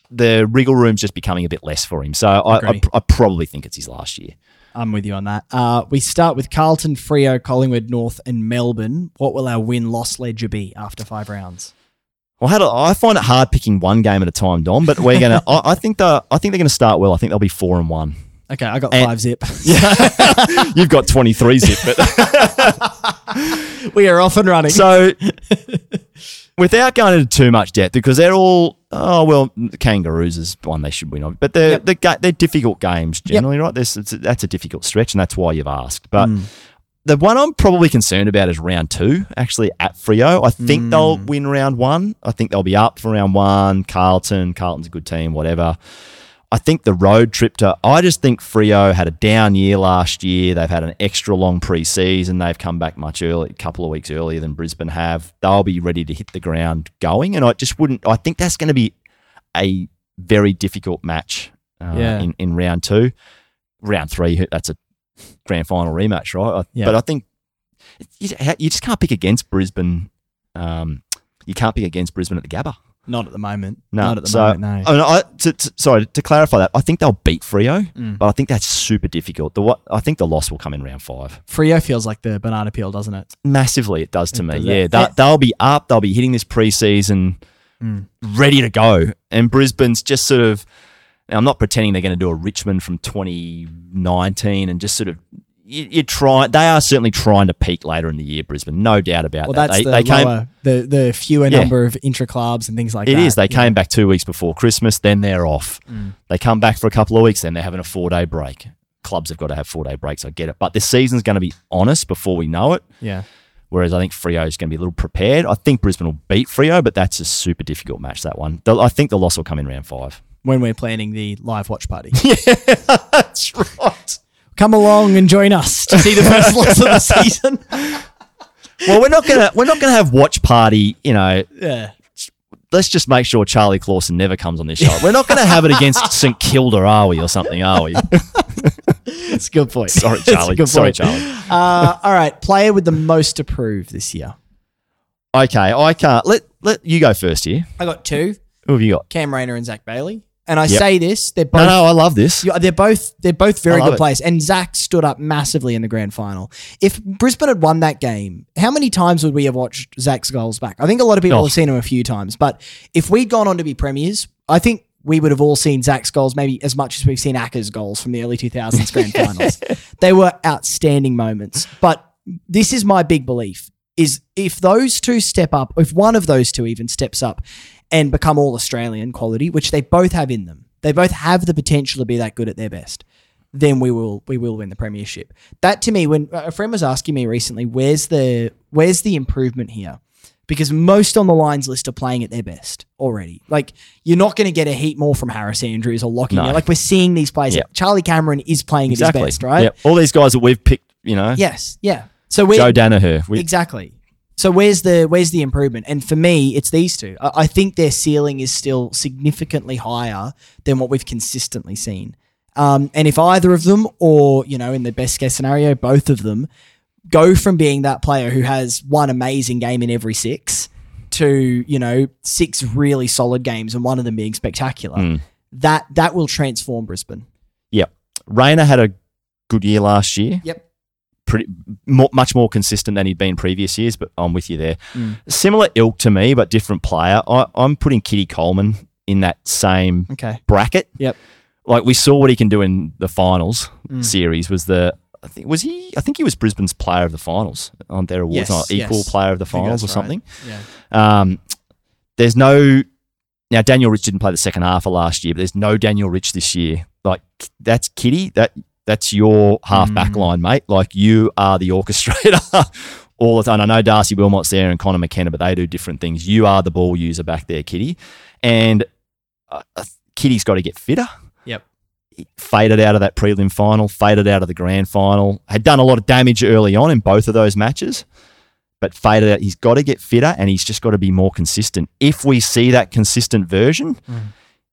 the wriggle room's just becoming a bit less for him. So I, I. I probably think it's his last year. I'm with you on that. Uh, we start with Carlton, Freo, Collingwood, North, and Melbourne. What will our win loss ledger be after five rounds? Well, do, I find it hard picking one game at a time, Dom. But we're gonna. I, I think the. I think they're gonna start well. I think they'll be four and one. Okay, I got And- five zip. You've got twenty three zip, but we are off and running. so without going into too much depth, because they're all. Oh well, Kangaroos is one they should win on, but they're Yep. they're, they're difficult games generally, right? This it's, that's a difficult stretch, and that's why you've asked. But Mm. the one I'm probably concerned about is round two, actually at Freo. I think they'll Mm. win round one. I think they'll be up for round one. Carlton, Carlton's a good team, whatever. I think the road trip to, I just think Freo had a down year last year. They've had an extra long pre-season. They've come back much early, a couple of weeks earlier than Brisbane have. They'll be ready to hit the ground going. And I just wouldn't, I think that's going to be a very difficult match uh, Yeah. in, in round two. Round three, that's a grand final rematch, right? I- Yeah. But I think you, you just can't pick against Brisbane. Um, you can't pick against Brisbane at the Gabba. Not at the moment. No, Not at the so, moment, no. I mean, I, to, to- sorry to clarify that. I think they'll beat Freo, Mm. but I think that's super difficult. The what I think the loss will come in round five. Freo feels like the banana peel, doesn't it? Massively, it does to It me. does Yeah, they'll, they'll be up. They'll be hitting this preseason, Mm. ready to go. And Brisbane's just sort of. I'm not pretending they're going to do a Richmond from 2019 and just sort of. You, you try. They are certainly trying to peak later in the year, Brisbane. No doubt about Well, that. that's they, the they came, lower, the the fewer Yeah. number of intra clubs and things like It that. is. They Yeah. came back two weeks before Christmas, then they're off. Mm. They come back for a couple of weeks, then they're having a four day break. Clubs have got to have four day breaks. I get it. But this season's going to be honest before we know it. Yeah. Whereas I think Freo is going to be a little prepared. I think Brisbane will beat Freo, but that's a super difficult match, that one. I think the loss will come in round five. When we're planning the live watch party. yeah, that's right. Come along and join us to see the first loss of the season. Well, we're not gonna we're not gonna have watch party. You know, Yeah. let's just make sure Charlie Clausen never comes on this show. We're not gonna have it against St Kilda, are we, or something? Are we? It's a good point. Sorry, Charlie. good Sorry, point. Charlie. Uh, all right. Player with the most approved this year. Okay, I can't. Let let you go first here. I got two Who have you got? Cam Rayner and Zach Bailey. And I Yep. say this, they're both No, no, I love this. They're both they're both very I love good it. players, and Zach stood up massively in the grand final. If Brisbane had won that game, how many times would we have watched Zach's goals back? I think a lot of people Oh. have seen him a few times, but if we'd gone on to be premiers, I think we would have all seen Zach's goals maybe as much as we've seen Aker's goals from the early 2000s grand finals. They were outstanding moments, but this is my big belief: is if those two step up, if one of those two even steps up and become all Australian quality, which they both have in them. They both have the potential to be that good at their best. Then we will we will win the premiership. That to me, when a friend was asking me recently, where's the where's the improvement here? Because most on the lines list are playing at their best already. Like you're not going to get a heat more from Harris Andrews or Lachie. No. Like we're seeing these players. Yep. Charlie Cameron is playing exactly. at his best, right? Yep. All these guys that we've picked, you know, Yes, yeah. So we Joe Daniher. We, exactly. So where's the where's the improvement? And for me, it's these two. I, I think their ceiling is still significantly higher than what we've consistently seen. Um, and if either of them, or you know, in the best case scenario, both of them, go from being that player who has one amazing game in every six to you know six really solid games and one of them being spectacular, Mm. that that will transform Brisbane. Yep. Rayner had a good year last year. Yep. Pretty more, much more consistent than he'd been previous years, but I'm with you there. Mm. Similar ilk to me, but different player. I, I'm putting Kitty Coleman in that same Okay. bracket. Yep. Like we saw what he can do in the finals Mm. series. Was the I think was he? I think he was Brisbane's player of the finals on their awards, Yes, not equal yes. player of the finals or right. something. Yeah. Um, there's no now Daniel Rich didn't play the second half of last year, but there's no Daniel Rich this year. Like that's Kitty. That that's your half back Mm. line, mate. Like you are the orchestrator all the time. I know Darcy Wilmot's there and Connor McKenna, but they do different things. You are the ball user back there, Kitty, and uh, uh, Kitty's got to get fitter. Yep. He faded out of that prelim final, faded out of the grand final. Had done a lot of damage early on in both of those matches, but Fader, he's got to get fitter and he's just got to be more consistent. If we see that consistent version,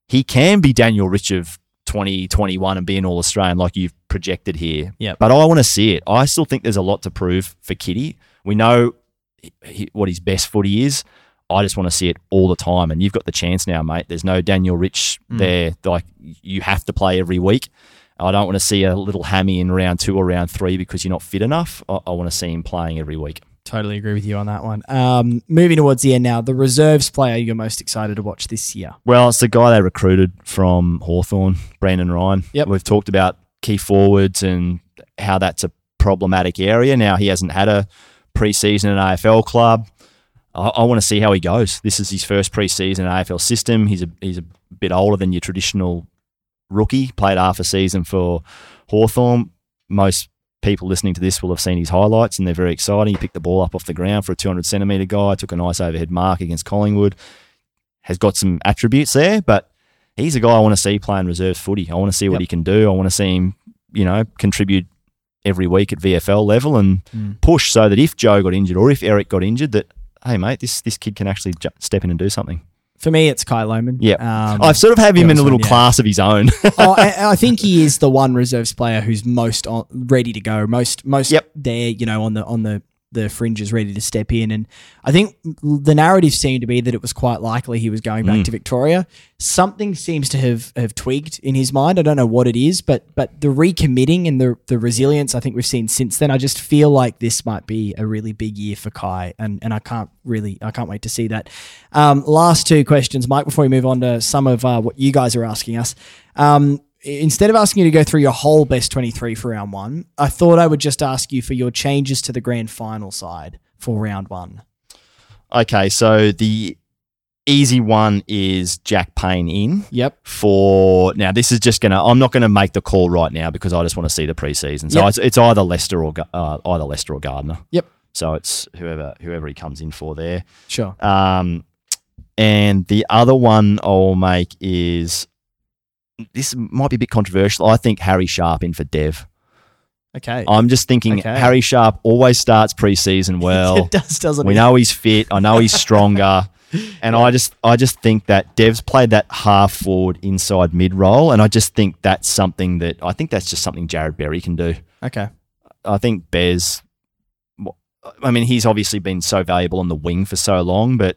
he can be Daniel Rich of 2021 and being All Australian like you've projected here. Yep. But I want to see it. I still think there's a lot to prove for Kitty. We know he, what his best footy is. I just want to see it all the time. And you've got the chance now, mate. There's no Daniel Rich mm. there. Like you have to play every week. I don't want to see a little hammy in round two or round three because you're not fit enough. I, I want to see him playing every week. Totally agree with you on that one. Um, moving towards the end now, the reserves player you're most excited to watch this year. Well, it's the guy they recruited from Hawthorn, Brandon Ryan. Yep. We've talked about key forwards and how that's a problematic area. Now he hasn't had a preseason in an AFL club. I, I want to see how he goes. This is his first preseason in an AFL system. He's a he's a bit older than your traditional rookie. Played half a season for Hawthorn. Most people listening to this will have seen his highlights and they're very exciting. He picked the ball up off the ground for a 200 centimetre guy, took a nice overhead mark against Collingwood. Has got some attributes there, but he's a guy I want to see playing reserves footy. I want to see what Yep. he can do. I want to see him, you know, contribute every week at VFL level and Mm. push so that if Joe got injured or if Eric got injured, that hey mate, this this kid can actually step in and do something. For me, it's Kai Lohmann. Yeah, Um, I've sort of have him in a little yeah. class of his own. oh, I, I think he is the one reserves player who's most on, ready to go, most most Yep. there, you know, on the on the the fringes, ready to step in. And I think the narrative seemed to be that it was quite likely he was going back Mm. to Victoria. Something seems to have have twigged in his mind. I don't know what it is, but but the recommitting and the the resilience I think we've seen since then. I just feel like this might be a really big year for Kai, and and I can't really I can't wait to see that. Um, last two questions, Mike, before we move on to some of uh, what you guys are asking us. Um, instead of asking you to go through your whole best 23 for round one, I thought I would just ask you for your changes to the grand final side for round one. okay, so the easy one is Jack Payne in. Yep. for now. This is just gonna. I'm not gonna make the call right now because I just want to see the preseason. So Yep. it's, it's either Lester or uh, either Lester or Gardiner. Yep. So it's whoever whoever he comes in for there. Sure. Um, and the other one I'll make is this might be a bit controversial. I think Harry Sharp in for Dev. Okay. I'm just thinking Okay. Harry Sharp always starts preseason well. it does, doesn't We it? know he's fit. I know he's stronger. And I just I just think that Dev's played that half forward inside mid role and I just think that's something that I think that's just something Jarrod Berry can do. Okay. I think Bez I mean he's obviously been so valuable on the wing for so long but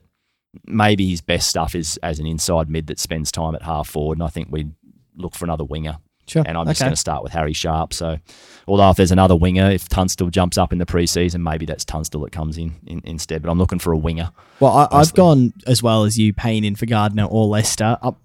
maybe his best stuff is as an inside mid that spends time at half forward and I think we'd look for another winger. Sure. And I'm just okay. going to start with Harry Sharp. So, although if there's another winger, if Tunstill jumps up in the preseason, maybe that's Tunstill that comes in, in instead. But I'm looking for a winger. Well, I, I've gone as well as you, Payne in for Gardiner or Lester. Up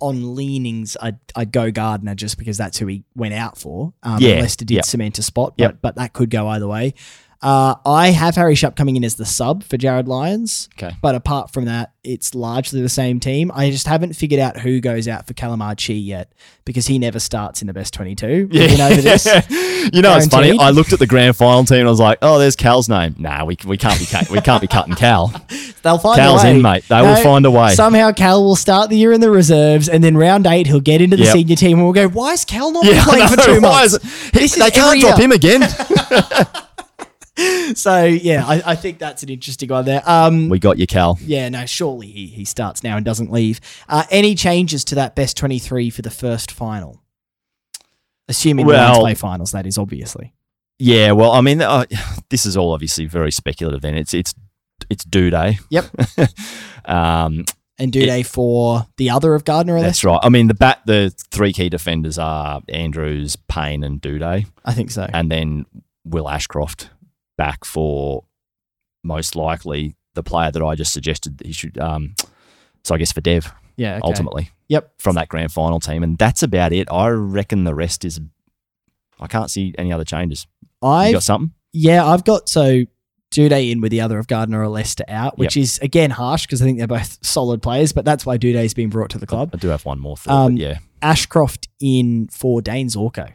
on leanings, I'd, I'd go Gardiner just because that's who he went out for. Um, Yeah, Lester did yep. cement a spot, but, Yep. but that could go either way. Uh, I have Harry Sharp coming in as the sub for Jarryd Lyons. Okay. But apart from that, it's largely the same team. I just haven't figured out who goes out for Calamar Chi yet because he never starts in the best 22. We've over this. you know, it's funny. I looked at the grand final team and I was like, "Oh, there's Cal's name." Nah, we, we can't be we can't be cutting Cal. They'll find Cal's a way. in, mate. They will find a way. Somehow Cal will start the year in the reserves, and then round eight he'll get into the Yep. senior team, and we'll go, "Why is Cal not Yeah, playing for two months?" is they can't drop him again. So yeah, I, I think that's an interesting one there. Um, we got you, Cal. yeah, no, surely he he starts now and doesn't leave. Uh, any changes to that best twenty three for the first final? Assuming the Well- play finals, that is obviously. Yeah, well, I mean, uh, this is all obviously very speculative. Then it's it's it's Doedee. Yep. um, And do they for the other of Gardiner that's right. I mean, the bat, the three key defenders are Andrews, Payne, and Doedee. I think so. and then Will Ashcroft back for most likely the player that I just suggested that he should. Um, so I guess for Dev yeah, okay. ultimately Yep. from that grand final team, and that's about it. I reckon the rest is. I can't see any other changes. I got something? Yeah, I've got so Doedee in with the other of Gardiner or Lester out, which is again harsh because I think they're both solid players, but that's why Doedee's been brought to the club. I do have one more thought. Um, yeah, Ashcroft in for Dayne Zorko.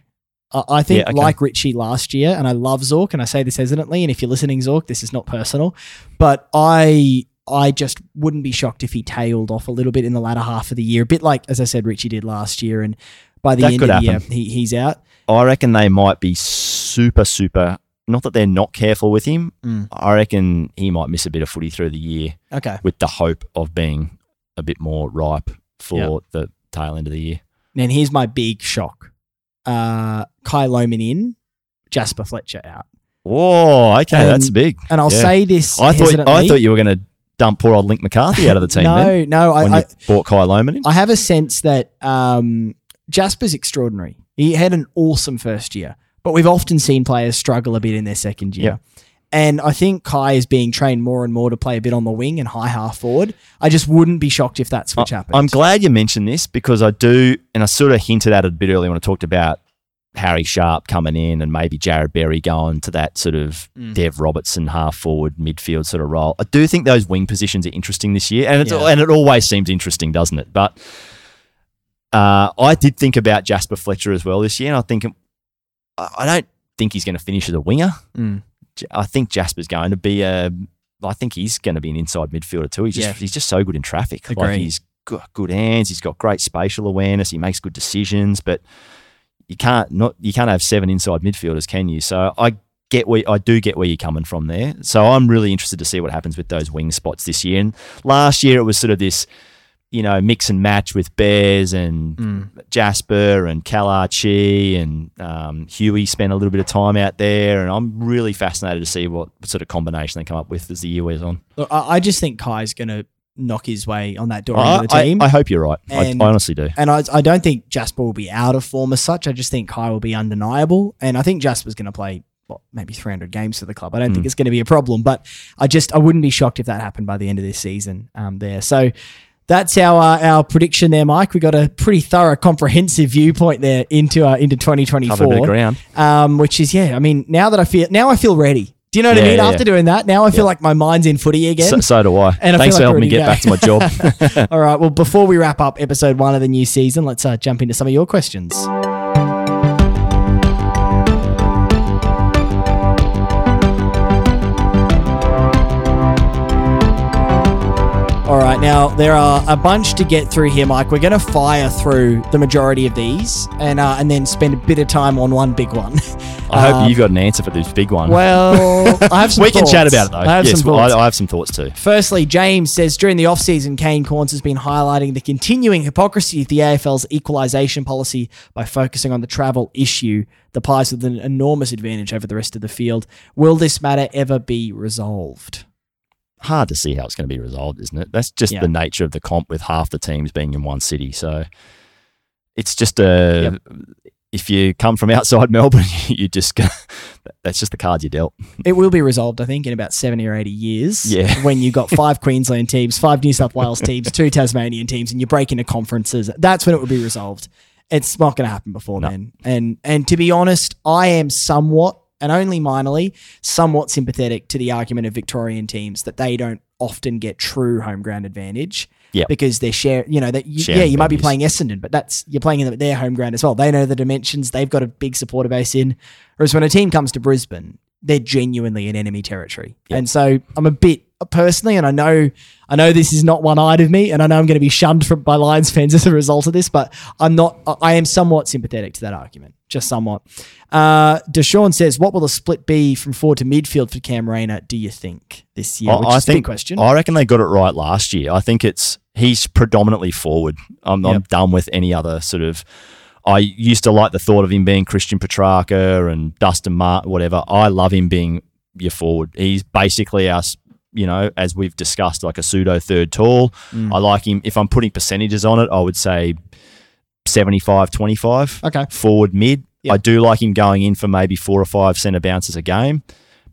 I, I think Yeah, okay. like Richie last year, and I love Zork, and I say this hesitantly, and if you're listening, Zork, this is not personal, but I I just wouldn't be shocked if he tailed off a little bit in the latter half of the year, a bit like as I said Richie did last year, and by the That end of the year he, he's out. I reckon they might be super super not that they're not careful with him. Mm. I reckon he might miss a bit of footy through the year Okay. with the hope of being a bit more ripe for Yep. the tail end of the year. Then here's my big shock. Uh, Kai Lohmann in, Jasper Fletcher out. Whoa, okay, And- that's big. And I'll Yeah. say this. I thought I thought you were going to dump poor old Link McCarthy out of the team no, then no. I, you bought Kai Lohmann in. I have a sense that um, Jasper's extraordinary. He had an awesome first year, but we've often seen players struggle a bit in their second year. And I think Kai is being trained more and more to play a bit on the wing and high half forward. I just wouldn't be shocked if that switch happened. I'm glad you mentioned this because I do, and I sort of hinted at it a bit earlier when I talked about Harry Sharp coming in and maybe Jarrod Berry going to that sort of Mm. Dev Robertson half forward midfield sort of role. I do think those wing positions are interesting this year, and it's, Yeah. and it always seems interesting, doesn't it? But uh, I did think about Jasper Fletcher as well this year, and I think I I don't think he's going to finish as a winger. Mm. I think Jasper's going to be a. I think he's going to be an inside midfielder too. He's just Yeah. he's just so good in traffic. Like Agree. he's got good hands. He's got great spatial awareness. He makes good decisions. But you can't not you can't have seven inside midfielders, can you? So I get where I do get where you're coming from there. So I'm really interested to see what happens with those wing spots this year. And last year it was sort of this, you know, mix and match with Bears and Mm. Jasper and Calarchi and um, Huey spent a little bit of time out there, and I'm really fascinated to see what sort of combination they come up with as the year wears on. Look, I, I just think Kai's going to knock his way on that door I, into the team. I hope you're right. I, And- I honestly do. and I, I don't think Jasper will be out of form as such. I just think Kai will be undeniable. And I think Jasper's going to play, what, maybe 300 games for the club. I don't think Mm. it's going to be a problem, but I just, I wouldn't be shocked if that happened by the end of this season um, there. So that's our, uh, our prediction there, Mike. We got a pretty thorough, comprehensive viewpoint there into, uh, into Cover a bit of 2024, ground. um, which is, yeah, I mean, now that I feel, now I feel ready. Do you know what I mean? yeah. After doing that, now I feel Yeah. like my mind's in footy again. So, so do I. And I Thanks feel for helping me get back to my job. All right. Well, before we wrap up episode one of the new season, let's uh, jump into some of your questions. All right. Now, there are a bunch to get through here, Mike. We're going to fire through the majority of these and, uh, and then spend a bit of time on one big one. I Um, hope you've got an answer for this big one. Well, I have some we can thoughts. chat about it though. I have yes, some well. I, I have some thoughts too. Firstly, James says during the offseason, Kane Cornes has been highlighting the continuing hypocrisy of the AFL's equalisation policy by focusing on the travel issue. The Pies with an enormous advantage over the rest of the field. Will this matter ever be resolved? Hard to see how it's going to be resolved, isn't it? That's just Yeah. the nature of the comp with half the teams being in one city. So it's just a. If you come from outside Melbourne, you just go, that's just the cards you dealt. It will be resolved, I think, in about 70 or 80 years. Yeah. When you've got five Queensland teams, five New South Wales teams, two Tasmanian teams, and you break into conferences. That's when it will be resolved. It's not going to happen before No. then. And and to be honest, I am somewhat, and only minorly, somewhat sympathetic to the argument of Victorian teams that they don't often get true home ground advantage. Yep. Because they're share, you know, that you, yeah, you might be playing Essendon, but that's you're playing in their home ground as well. They know the dimensions. They've got a big supporter base in. Whereas when a team comes to Brisbane, they're genuinely in enemy territory. Yep. And so I'm a bit personally, and I know I know this is not one eyed of me, and I know I'm going to be shunned from by Lions fans as a result of this, but I'm not. I- am somewhat sympathetic to that argument, just somewhat. Uh, Deshaun says, "What will the split be from forward to midfield for Cam Rayner? Do you think this year?" I- Which I is a big think question. I reckon they got it right last year. I think it's he's predominantly forward. I'm, I'm done with any other sort of. I used to like the thought of him being Christian Petracca and Dustin Mart, whatever. I love him being your forward. He's basically us, you know, as we've discussed, like a pseudo third tall. Mm. I like him. If I'm putting percentages on it, I would say 75 25 okay, forward mid. Yep. I do like him going in for maybe four or five centre bounces a game,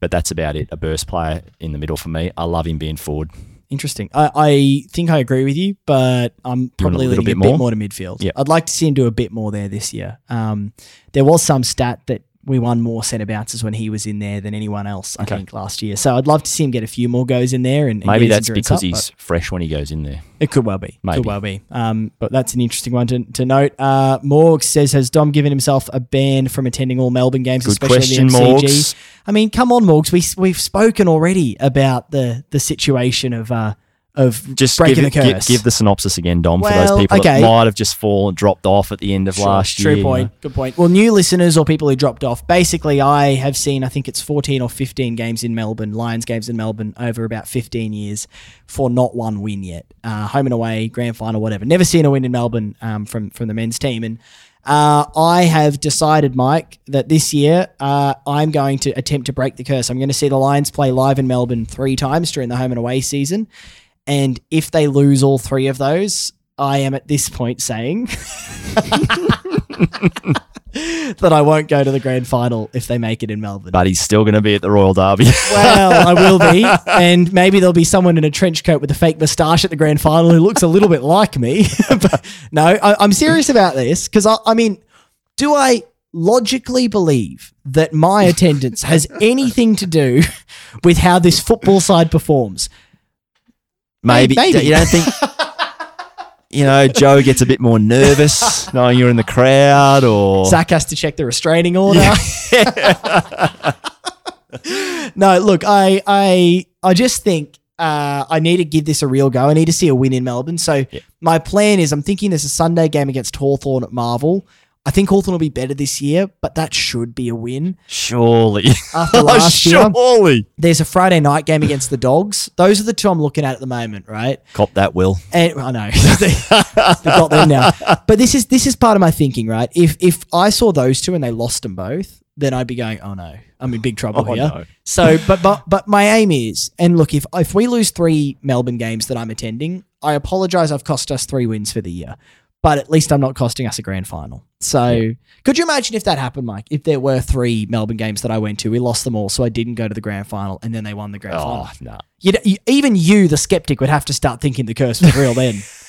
but that's about it. A burst player in the middle for me. I love him being forward. interesting. I, I think I agree with you, but I'm probably little leaning a bit bit more? more to midfield. Yep. I'd like to see him do a bit more there this year. Um, there was some stat that we won more centre bounces when he was in there than anyone else, I Okay. think, last year. So I'd love to see him get a few more goes in there. And, and Maybe that's because up, he's fresh when he goes in there. It could well be. Maybe. Could well be. Um, but that's an interesting one to, to note. Uh, Morgs says, has Dom given himself a ban from attending all Melbourne games, Good especially question, the MCG? Morgs. I mean, come on, Morgs. We we've spoken already about the the situation of uh, of Just breaking give, the it- gi- curse. give the synopsis again, Dom, for those people okay. that might have just fallen, dropped off at the end of Sure, last True year. you point. know. Good point. Well, new listeners or people who dropped off. Basically, I have seen, I think it's 14 or 15 games in Melbourne, Lions games in Melbourne over about 15 years for not one win yet. Uh, home and away, grand final, whatever. Never seen a win in Melbourne um, from, from the men's team. And uh, I have decided, Mike, that this year uh, I'm going to attempt to break the curse. I'm going to see the Lions play live in Melbourne three times during the home and away season. And if they lose all three of those, I am at this point saying that I won't go to the grand final if they make it in Melbourne. But he's still going to be at the Royal Derby. well, I will be, and maybe there'll be someone in a trench coat with a fake moustache at the grand final who looks a little bit like me. but no, I, I'm serious about this because I, I mean, do I logically believe that my attendance has anything to do with how this football side performs? Maybe, Maybe. you don't think. You know, Joe gets a bit more nervous knowing you're in the crowd, or Zach has to check the restraining order. no, look, I I I just think uh, I need to give this a real go. I need to see a win in Melbourne. So my plan is I'm thinking there's a Sunday game against Hawthorn at Marvel. I think Hawthorn will be better this year, but that should be a win. surely, After last year, surely, there's a Friday night game against the Dogs. Those are the two I'm looking at at the moment, right? cop that will. And I know they've got them now. But this is this is part of my thinking, right? If if I saw those two and they lost them both, then I'd be going, oh no, I'm in big trouble Oh, here. no. So, but but but my aim is, and look, if if we lose three Melbourne games that I'm attending, I apologise. I've cost us three wins for the year, but at least I'm not costing us a grand final. So, could you imagine if that happened, Mike? If there were three Melbourne games that I went to, we lost them all, so I didn't go to the grand final, and then they won the grand oh, final. Oh no, You'd, you, even you, the skeptic, would have to start thinking the curse was real. Then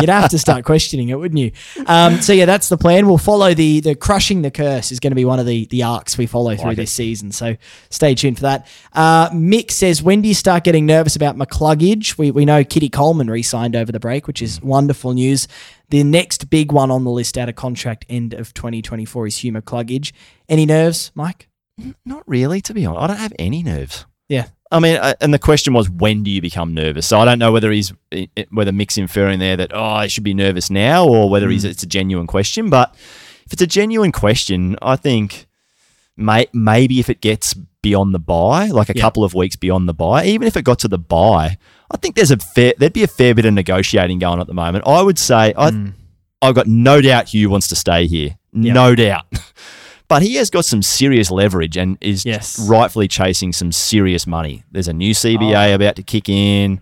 you'd have to start questioning it, wouldn't you? Um, so yeah, that's the plan. We'll follow the the crushing the curse is going to be one of the the arcs we follow through Like this season. So stay tuned for that. Uh, Mick says, when do you start getting nervous about McCluggage? We we know Kitty Coleman re-signed over the break, which is wonderful news. The next big one on the list out of contract end of 2024 is Hugh McCluggage. Any nerves, Mike? not really. To be honest, I don't have any nerves. Yeah. I mean, uh, and the question was, when do you become nervous? So I don't know whether he's whether Mick's inferring there that oh, I should be nervous now, or whether he's it's a genuine question. But if it's a genuine question, I think may, maybe if it gets beyond the buy, like a Yeah. couple of weeks beyond the buy, even if it got to the buy, I think there's a fair there'd be a fair bit of negotiating going on at the moment. I would say I I've got no doubt Hugh wants to stay here, Yeah. no doubt. But he has got some serious leverage and is Yes. rightfully chasing some serious money. There's a new CBA about to kick in.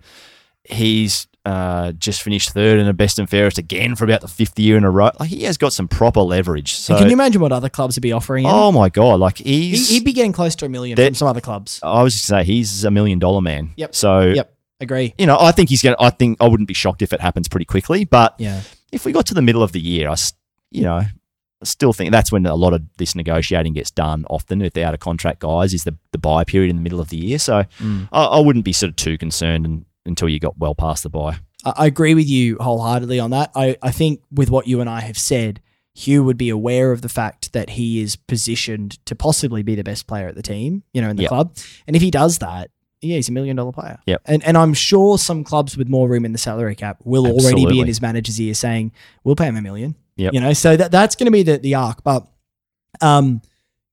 He's uh, just finished third in the best and fairest again for about the fifth year in a row. Like he has got some proper leverage. So, And can you imagine what other clubs would be offering him? oh my god, like He, he's. he'd be getting close to a million from some other clubs. I was just say he's a million dollar man. Yep. So Yep, agree. you know, I think he's gonna. I think I wouldn't be shocked if it happens pretty quickly. But Yeah, if we got to the middle of the year, I, s- you know, still think that's when a lot of this negotiating gets done. Often, if they're out of contract guys, is the the buy period in the middle of the year. So Mm. I, I wouldn't be sort of too concerned un until you got well past the buy. I, agree with you wholeheartedly on that. I, I think with what you and I have said, Hugh would be aware of the fact that he is positioned to possibly be the best player at the team, you know, in the Yep. club. And if he does that, yeah, he's a million dollar player. Yep. And and I'm sure some clubs with more room in the salary cap will already be in his manager's ear saying, We'll pay him a million. Yep. You know, so that that's gonna be the, the arc. But um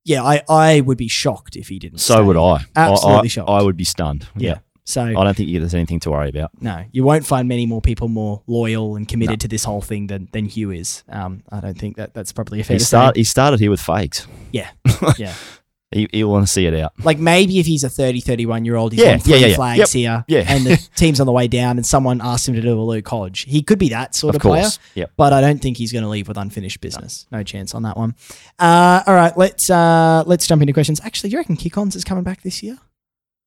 yeah, I, I would be shocked if he didn't. So stay. would I. Absolutely I, I, shocked. I would be stunned. Yeah. Yeah. So I don't think there's anything to worry about. no, you won't find many more people more loyal and committed to this whole thing than, than Hugh is. Um, I don't think that that's probably a fair He, to start, he started here with fakes. Yeah, yeah. He, he'll want to see it out. Like maybe if he's a 30, 31 year old, he's Yeah, won three yeah, yeah, flags Yep. here, Yeah. and the team's on the way down, and someone asks him to do a Luke Hodge. He could be that sort of, Of player. Yep. But I don't think he's going to leave with unfinished business. No. chance on that one. Uh, all right, let's uh, let's jump into questions. Actually, do you reckon Kick-Ons is coming back this year?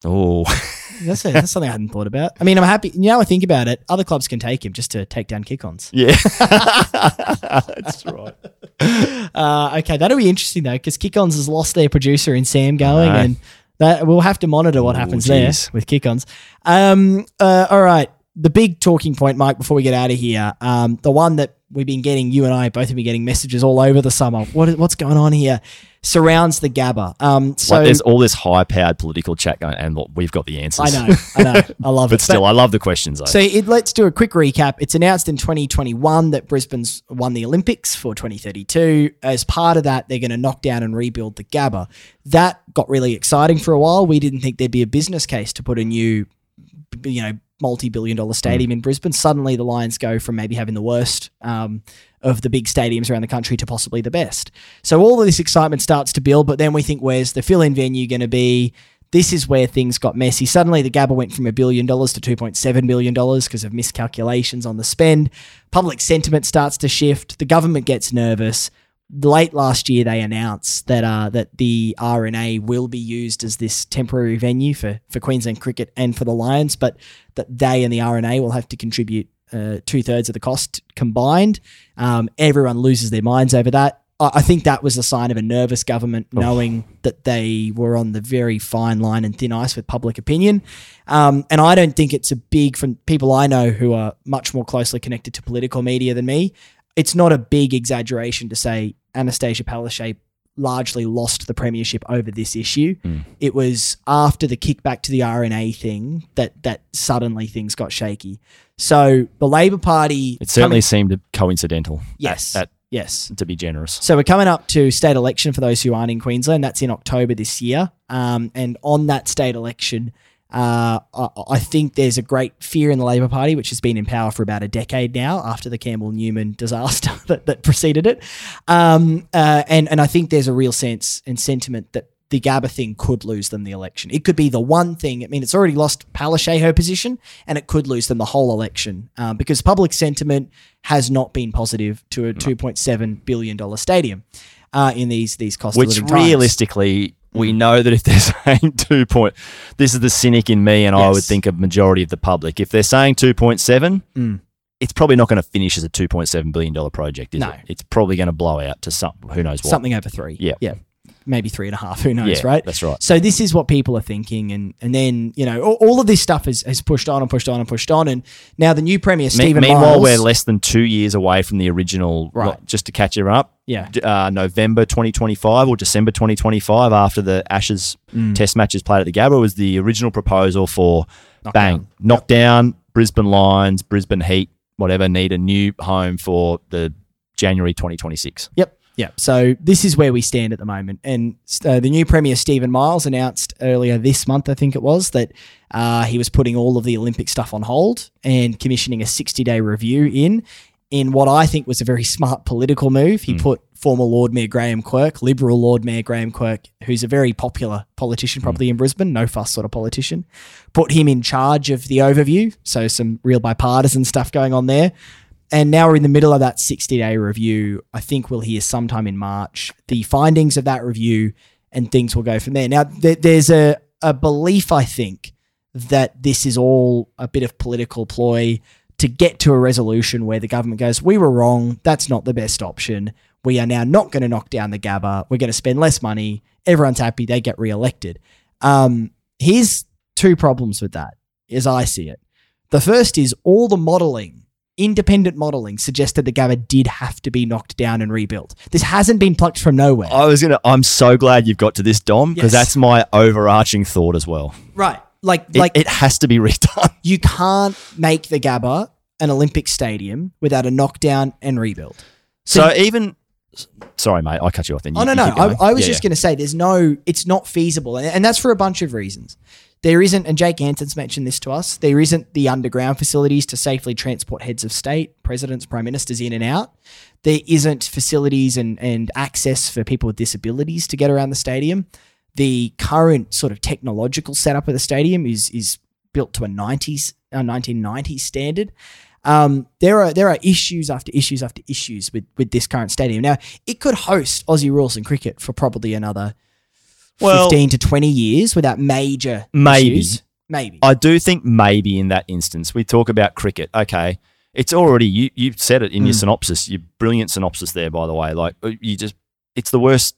Oh, That's, a, that's something I hadn't thought about. I mean, I'm happy. Now I think about it, other clubs can take him just to take down Kick-Ons. yeah. That's right. Uh, okay, that'll be interesting though, because Kick-Ons has lost their producer in Sam going, and that we'll have to monitor what Ooh, happens geez. there with Kick-Ons. Um, uh, all right, the big talking point, Mike, before we get out of here, um, the one that we've been getting, you and I both have been getting messages all over the summer. What is, what's going on here? Surrounds the Gabba. Um, so like there's all this high-powered political chat going, and look, we've got the answers. I know, I know, I love it. but still, I love the questions though. So it, let's do a quick recap. It's announced in 2021 that Brisbane's won the Olympics for 2032. As part of that, they're going to knock down and rebuild the Gabba. That got really exciting for a while. We didn't think there'd be a business case to put a new, you know, multi-billion dollar stadium in Brisbane. Suddenly, the Lions go from maybe having the worst um, of the big stadiums around the country to possibly the best. So all of this excitement starts to build, but then we think, where's the fill-in venue going to be? This is where things got messy. Suddenly, the Gabba went from a billion dollars to $2.7 billion because of miscalculations on the spend. Public sentiment starts to shift. The government gets nervous. Late last year, they announced that uh, that the RNA will be used as this temporary venue for, for Queensland cricket and for the Lions, but that they and the RNA will have to contribute uh, two thirds of the cost combined. Um, everyone loses their minds over that. I I think that was a sign of a nervous government, knowing that they were on the very fine line and thin ice with public opinion. Um, and I don't think it's a big, from people I know who are much more closely connected to political media than me, it's not a big exaggeration to say Annastacia Palaszczuk largely lost the premiership over this issue. It was after the kickback to the RNA thing that that suddenly things got shaky. So the Labor Party, it certainly coming- seemed coincidental. yes, at, yes. to be generous. So we're coming up to state election for those who aren't in Queensland. That's in October this year. Um, and on that state election, uh, I, I think there's a great fear in the Labor Party, which has been in power for about a decade now after the Campbell Newman disaster that, that preceded it. Um, uh, and, and I think there's a real sense and sentiment that the Gabba thing could lose them the election. It could be the one thing. I mean, it's already lost Palaszczuk her position, and it could lose them the whole election um, because public sentiment has not been positive to a two point seven billion dollar stadium uh, in these these cost Which living times. We know that if they're saying two point, this is the cynic in me, and I would think a majority of the public. If they're saying two point seven, Mm. it's probably not going to finish as a two point seven billion dollar project, is No. it? It's probably going to blow out to some who knows what. something over three. Yeah. yeah, maybe three and a half. Who knows, yeah, right? That's right. So this is what people are thinking, and and then you know all, all of this stuff has, has pushed on and pushed on and pushed on, and now the new premier Me- meanwhile, Miles, we're less than two years away from the original. Right. just to catch everyone up, yeah, uh, November 2025 or December 2025, after the Ashes Mm. Test matches played at the Gabba, was the original proposal for Knockdown. bang knockdown Brisbane Lions, Brisbane Heat, whatever need a new home for the January 2026. Yep. Yep. So this is where we stand at the moment. And uh, the new Premier, Steven Miles, announced earlier this month, I think it was, that uh, he was putting all of the Olympic stuff on hold and commissioning a 60 day review in, in what I think was a very smart political move. He put former Lord Mayor Graham Quirk, Liberal Lord Mayor Graham Quirk, who's a very popular politician probably in Brisbane, no fuss sort of politician, put him in charge of the overview. So some real bipartisan stuff going on there. And now we're in the middle of that 60 day review. I think we'll hear sometime in March the findings of that review and things will go from there. Now, there, there's a, a belief, I think, that this is all a bit of political ploy to get to a resolution where the government goes, We were wrong. That's not the best option. We are now not going to knock down the Gabba. We're going to spend less money. Everyone's happy. They get reelected. Um, here's two problems with that, as I see it. The first is all the modeling, independent modeling, suggested the Gabba did have to be knocked down and rebuilt. This hasn't been plucked from nowhere. I was gonna. I'm so glad you've got to this, Dom, because Yes. that's my overarching thought as well. right. Like, It, like it has to be redone. you can't make the Gabba an Olympic stadium without a knockdown and rebuild. So even. Sorry, mate. I cut you off. Then. Oh You- no, you no. keep I. I was Yeah, just yeah. going to say there's no. It's not feasible, and, and that's for a bunch of reasons. There isn't, and Jake Anson's mentioned this to us. There isn't the underground facilities to safely transport heads of state, presidents, prime ministers in and out. There isn't facilities and and access for people with disabilities to get around the stadium. The current sort of technological setup of the stadium is is built to a 90s, a 1990s standard. Um, there are there are issues after issues after issues with with this current stadium. Now it could host Aussie rules and cricket for probably another Well- fifteen to twenty years without major Maybe. issues. Maybe. I do think maybe in that instance we talk about cricket. Okay, it's already you. You said it in your Mm. synopsis. Your brilliant synopsis there, by the way. Like uh, you just, it's the worst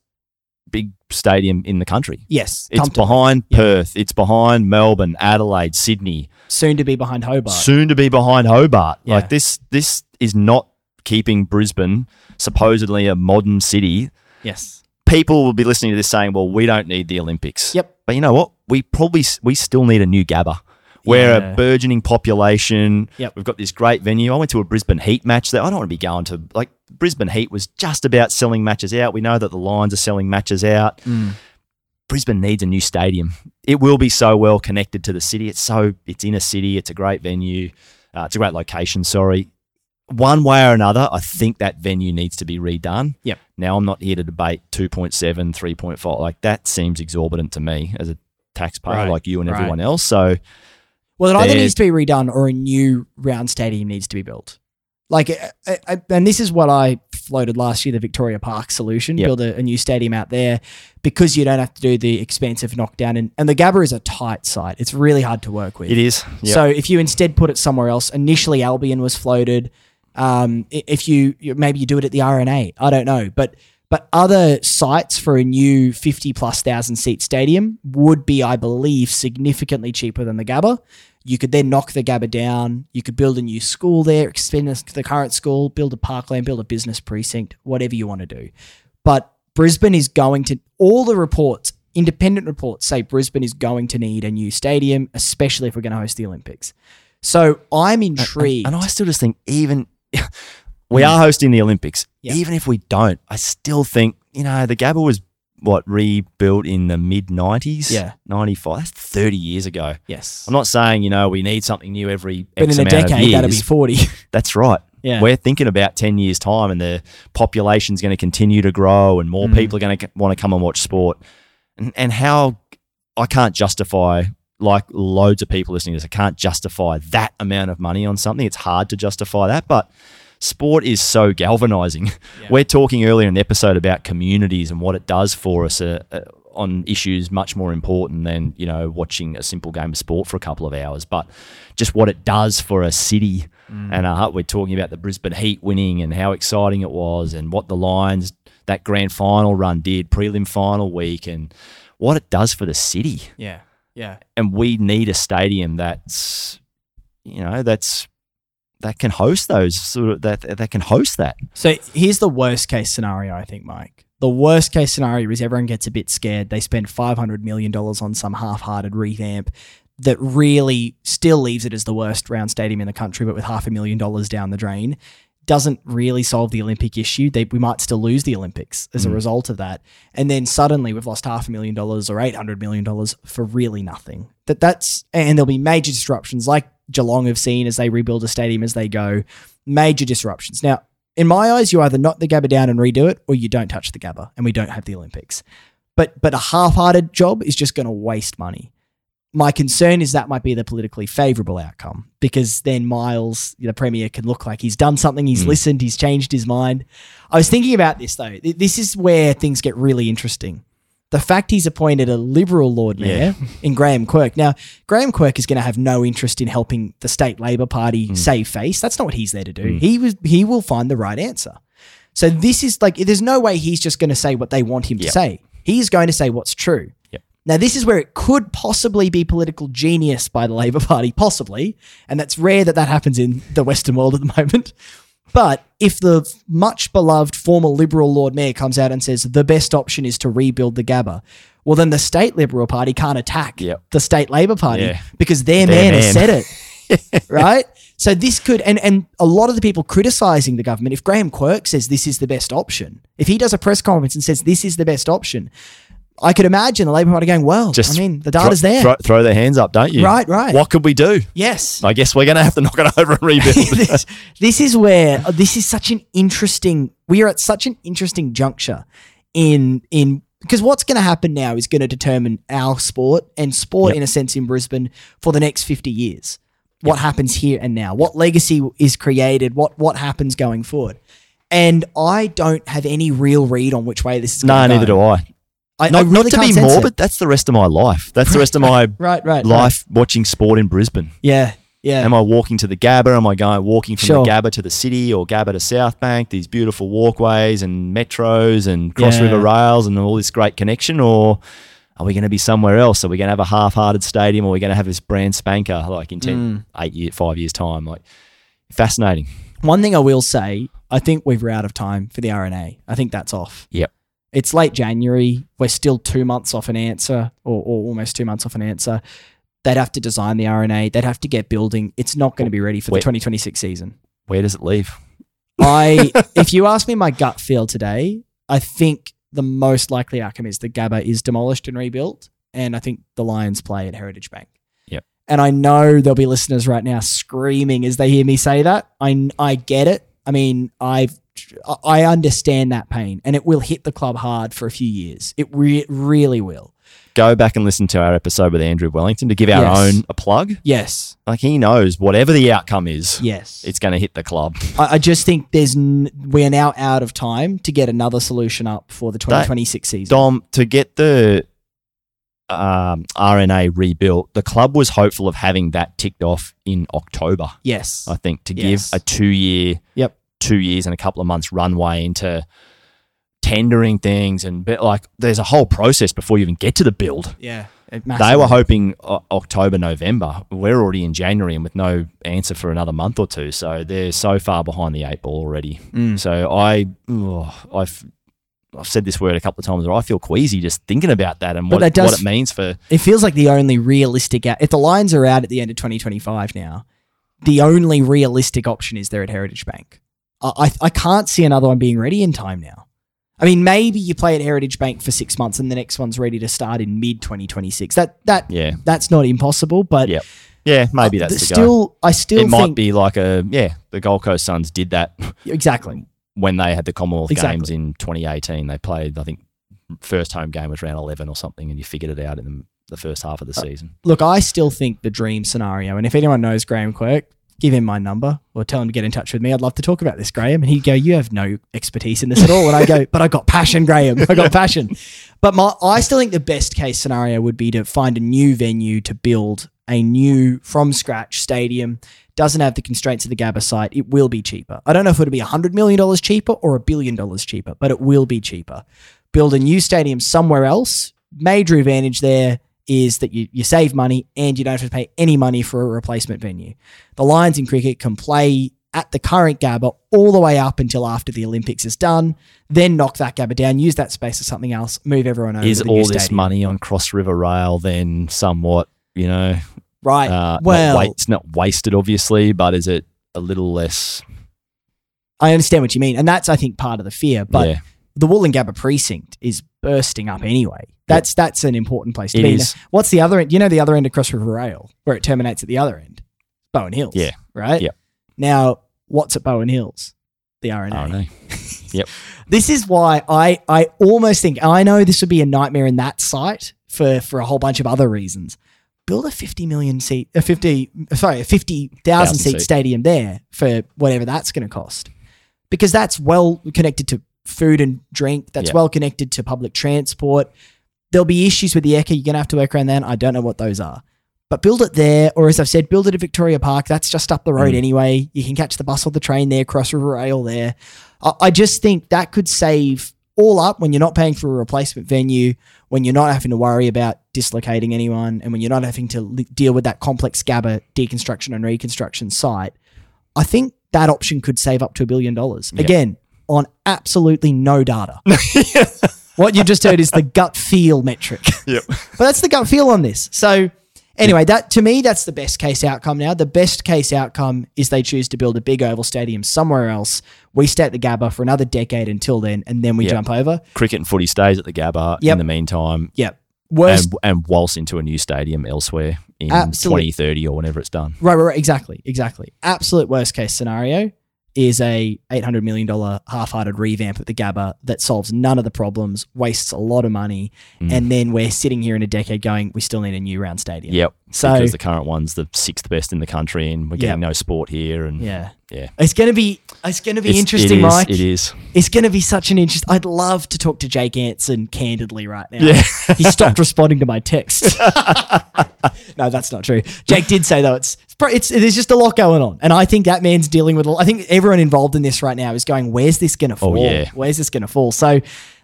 big stadium in the country. Yes, It's behind Perth. It's behind Melbourne, Adelaide, Sydney. soon to be behind Hobart. soon to be behind Hobart. Yeah. Like this, this is not keeping Brisbane supposedly a modern city. yes. People will be listening to this saying, "Well, we don't need the Olympics." Yep. But you know what? We probably we still need a new Gabba. We're Yeah. a burgeoning population. Yep. We've got this great venue. I went to a Brisbane Heat match there. I don't want to be going to like Brisbane Heat was just about selling matches out. We know that the Lions are selling matches out. Mm. Brisbane needs a new stadium. It will be so well connected to the city. It's so it's in a city. It's a great venue. Uh, it's a great location. Sorry. One way or another, I think that venue needs to be redone. Yep. Now I'm not here to debate 2.7, 3.5. Like that seems exorbitant to me as a taxpayer, Right, like you and right. everyone else. So Well, it either needs to be redone or a new round stadium needs to be built. Like, uh, uh, and this is what I floated last year: the Victoria Park solution, Yep. build a, a new stadium out there because you don't have to do the expensive knockdown. And, and the Gabba is a tight site; it's really hard to work with. it is. Yep. So if you instead put it somewhere else, initially Albion was floated. Um, if you maybe you do it at the RNA, I don't know, but but other sites for a new fifty plus thousand seat stadium would be, I believe, significantly cheaper than the Gabba. You could then knock the Gabba down. You could build a new school there, expand the current school, build a parkland, build a business precinct, whatever you want to do. But Brisbane is going to all the reports, independent reports say Brisbane is going to need a new stadium, especially if we're going to host the Olympics. So I'm intrigued. And I still just think even we are hosting the Olympics. Yeah. Even if we don't, I still think you know the Gabba was what rebuilt in the mid '90s. Yeah. '95. That's 30 years ago. yes, I'm not saying you know we need something new every but X in a decade that'll be 40. That's right. yeah, We're thinking about 10 years time, and the population's going to continue to grow, and more Mm. people are going to want to come and watch sport. And, and how I can't justify, like loads of people listening to this, I can't justify that amount of money on something. It's hard to justify that, but sport is so galvanizing. Yeah. We're talking earlier in the episode about communities and what it does for us uh, uh, on issues much more important than you know watching a simple game of sport for a couple of hours, but just what it does for a city. And uh, we're talking about the Brisbane Heat winning and how exciting it was, and what the Lions that grand final run did, prelim final week, and what it does for the city. yeah, yeah. And we need a stadium that's, you know, that's that can host those sort of that that can host that. So here's the worst case scenario, I think, Mike. The worst case scenario is everyone gets a bit scared. They spend $500 million on some half hearted revamp that really still leaves it as the worst round stadium in the country, but with half a million dollars down the drain. Doesn't really solve the Olympic issue. They, we might still lose the Olympics as a Mm. result of that. And then suddenly we've lost half a million dollars or $800 million for really nothing. That That's, and there'll be major disruptions like Geelong have seen as they rebuild a stadium as they go. Major disruptions. Now, in my eyes, you either knock the Gabba down and redo it, or you don't touch the Gabba, and we don't have the Olympics. But but a half-hearted job is just going to waste money. My concern is that might be the politically favourable outcome because then Miles, the premier, can look like he's done something, he's Mm. listened, he's changed his mind. I was thinking about this though. Th- This is where things get really interesting. The fact he's appointed a Liberal Lord Mayor in Graham Quirk. Now, Graham Quirk is going to have no interest in helping the state Labor Party save face. That's not what he's there to do. Mm. He was he will find the right answer. So this is like there's no way he's just going to say what they want him to say. He's going to say what's true. Now this is where it could possibly be political genius by the Labor Party, possibly, and that's rare that that happens in the Western world at the moment. But if the much beloved former Liberal Lord Mayor comes out and says the best option is to rebuild the Gabba, well then the state Liberal Party can't attack Yep. the state Labor Party Yeah. because their, Their man, has said it right? So this could, and and a lot of the people criticizing the government, if Graham Quirk says this is the best option, if he does a press conference and says this is the best option, I could imagine the Labor Party going, well, Just I mean, the thro- data's there. Throw, throw their hands up, don't you? Right, right. What could we do? yes. I guess we're going to have to knock it over and rebuild. this, this is where this is such an interesting we are at such an interesting juncture in in because what's going to happen now is going to determine our sport and sport Yep. in a sense in Brisbane for the next 50 years what happens here and now what legacy is created what what happens going forward and I don't have any real read on which way this is no, going to neither do I. I, Not, I really not to be sense it. morbid, that's the rest of my life. That's the rest of my right right right. life watching sport in Brisbane. yeah Yeah. Am I walking to the Gabba? Am I going walking from Sure. the Gabba to the city or Gabba to South Bank? These beautiful walkways and metros and cross Yeah. river rails and all this great connection, or are we going to be somewhere else? Are we going to have a half-hearted stadium, or are we going to have this brand spanker like in ten, Mm. eight year, five years time? Like fascinating. One thing I will say, I think we're out of time for the RNA. I think that's off. Yep. It's late January. We're still two months off an answer, or, or almost two months off an answer. They'd have to design the RNA. They'd have to get building. It's not going to be ready for the 2026 season. Where does it leave? I, if you ask me my gut feel today, I think the most likely outcome is the Gabba is demolished and rebuilt, and I think the Lions play at Heritage Bank. Yep. And I know there'll be listeners right now screaming as they hear me say that. I I get it. I mean, I've I understand that pain, and it will hit the club hard for a few years. It re- really will. Go back and listen to our episode with Andrew Wellington to give our Yes. own a plug. Yes. Like he knows whatever the outcome is, Yes. it's going to hit the club. I, I just think there's n- we're now out of time to get another solution up for the 2026 season. Dom, to get the um, RNA rebuilt, the club was hopeful of having that ticked off in October. yes. I think to Yes. give a two-year, Yep. Two years and a couple of months runway into tendering things and but like there's a whole process before you even get to the build. Yeah. They were hoping o- October, November. We're already in January and with no answer for another month or two. So they're so far behind the eight ball already. Mm. So I, oh, I've, I've said this word a couple of times. But I feel queasy just thinking about that and But what, that does- what it means for. It feels like the only realistic out. If the Lions are out at the end of 2025 now, the only realistic option is they're at Heritage Bank. I, I, can't see another one being ready in time now. I mean, maybe you play at Heritage Bank for six months and the next one's ready to start in mid 2026. That that Yeah, that's not impossible, but Yep. yeah, maybe uh, that's still. go. I still It might be like a yeah. The Gold Coast Suns did that exactly. when they had the Commonwealth Exactly. Games in 2018. They played, I think, first home game was round 11 or something, and you figured it out in the, the first half of Uh, the season. Look, I still think the dream scenario, and if anyone knows Graham Quirk, give him my number or tell him to get in touch with me. I'd love to talk about this, Graham. And he'd go, You have no expertise in this at all. And I go, But I got passion, Graham. I got passion. But my, I still think the best case scenario would be to find a new venue to build a new from scratch stadium. Doesn't have the constraints of the Gabba site. It will be cheaper. I don't know if it'll be $100 million cheaper or a billion dollars cheaper, but it will be cheaper. Build a new stadium somewhere else. Major advantage there is that you, you save money and you don't have to pay any money for a replacement venue. The Lions in cricket can play at the current Gabba all the way up until after the Olympics is done, then knock that Gabba down, use that space for something else, move everyone over. Is to the new all this money on Cross River Rail then somewhat, you know, right? uh, well, not wa- it's not wasted, obviously, but is it a little less? I understand what you mean, and that's I think part of the fear. But yeah, the Woolloongabba precinct is bursting up anyway. That's that's an important place to It be. is. Now, What's the other end? You know the other end of Cross River Rail, where it terminates at the other end, Bowen Hills. Yeah. Right. Yep. Now, what's at Bowen Hills? The RNA. Don't know. This is why I I almost think I know this would be a nightmare in that site for for a whole bunch of other reasons. Build a fifty million seat, a fifty sorry, a fifty thousand Thousand seat seat. stadium there for whatever that's going to cost, because that's well connected to food and drink. That's Yeah. well connected to public transport. There'll be issues with the Ekka. You're going to have to work around then. I don't know what those are. But build it there, or as I've said, build it at Victoria Park. That's just up the road Mm. anyway. You can catch the bus or the train there, cross River Rail there. I, I just think that could save all up when you're not paying for a replacement venue, when you're not having to worry about dislocating anyone, and when you're not having to li- deal with that complex Gabba deconstruction and reconstruction site. I think that option could save up to a billion dollars. Again, on absolutely no data. what you just heard is the gut feel metric. Yep. But that's the gut feel on this. So anyway, that to me, that's the best case outcome now. The best case outcome is they choose to build a big oval stadium somewhere else. We stay at the Gabba for another decade until then, and then we Yep. jump over. Cricket and footy stays at the Gabba Yep. in the meantime, Yep. Worst and, and waltz into a new stadium elsewhere in Absolute- 2030 or whenever it's done. Right, right, right, exactly, exactly. Absolute worst case scenario is a eight hundred million dollar half-hearted revamp at the Gabba that solves none of the problems, wastes a lot of money, Mm. and then we're sitting here in a decade going, we still need a new round stadium. Yep. So- because the current one's the sixth best in the country, and we're getting Yep. no sport here. And Yeah. Yeah, It's gonna be it's gonna be It's- interesting, it is, Mike. It is. It's gonna be such an interest. I'd love to talk to Jake Anson candidly right now. Yeah. he stopped responding to my text. no, that's not true. Jake did say though it's it's there's just a lot going on, and I think that man's dealing with. I think everyone involved in this right now is going, "Where's this going to oh, fall? yeah. Where's this going to fall?" So,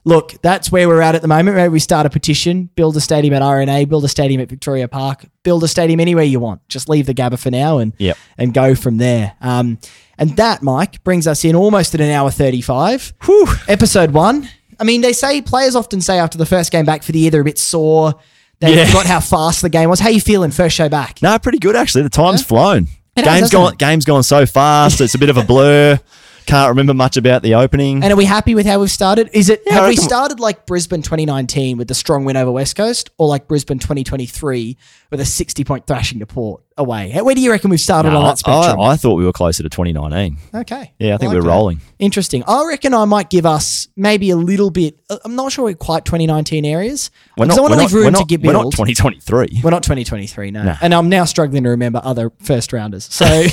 look, that's where we're at at the moment. Maybe we start a petition, build a stadium at RNA, build a stadium at Victoria Park, build a stadium anywhere you want. Just leave the Gabba for now, and Yep. and go from there. Um, and that, Mike, brings us in almost at an hour thirty-five. Whew. Episode one. I mean, they say players often say after the first game back for the year they're a bit sore. They Yeah. forgot how fast the game was. How you feeling first show back? No, pretty good actually. The time's flown. It has, game's hasn't gone. it? Game's gone so fast. It's a bit of a blur. Can't remember much about the opening. And are we happy with how we've started? Is it I have we reckon- started like Brisbane 2019 with the strong win over West Coast, or like Brisbane 2023 with a 60 point thrashing to Port away? Where do you reckon we've started No, on that spectrum? I, I thought we were closer to 2019. okay, Yeah, I think like we're that. rolling. Interesting. I reckon I might give us maybe a little bit. uh, I'm not sure we're quite 2019 areas. We're not. I want to not, leave room we're to not, get we're not 2023. We're not 2023, no. And I'm now struggling to remember other first rounders. So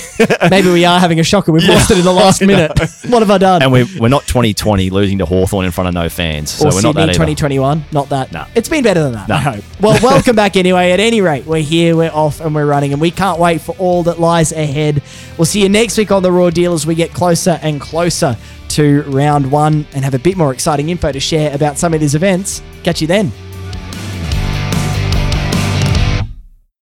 maybe we are having a shocker. We've lost it in the last minute. What have I done? And we're, we're not 2020 losing to Hawthorn in front of no fans. So or we're not Sydney that either. 2021. Not that. No. It's been better than that, No. I hope. Well, welcome back anyway. At any rate, we're here, we're off, and we're running, and we can't wait for all that lies ahead. We'll see you next week on The Roar Deal as we get closer and closer to round one and have a bit more exciting info to share about some of these events. Catch you then.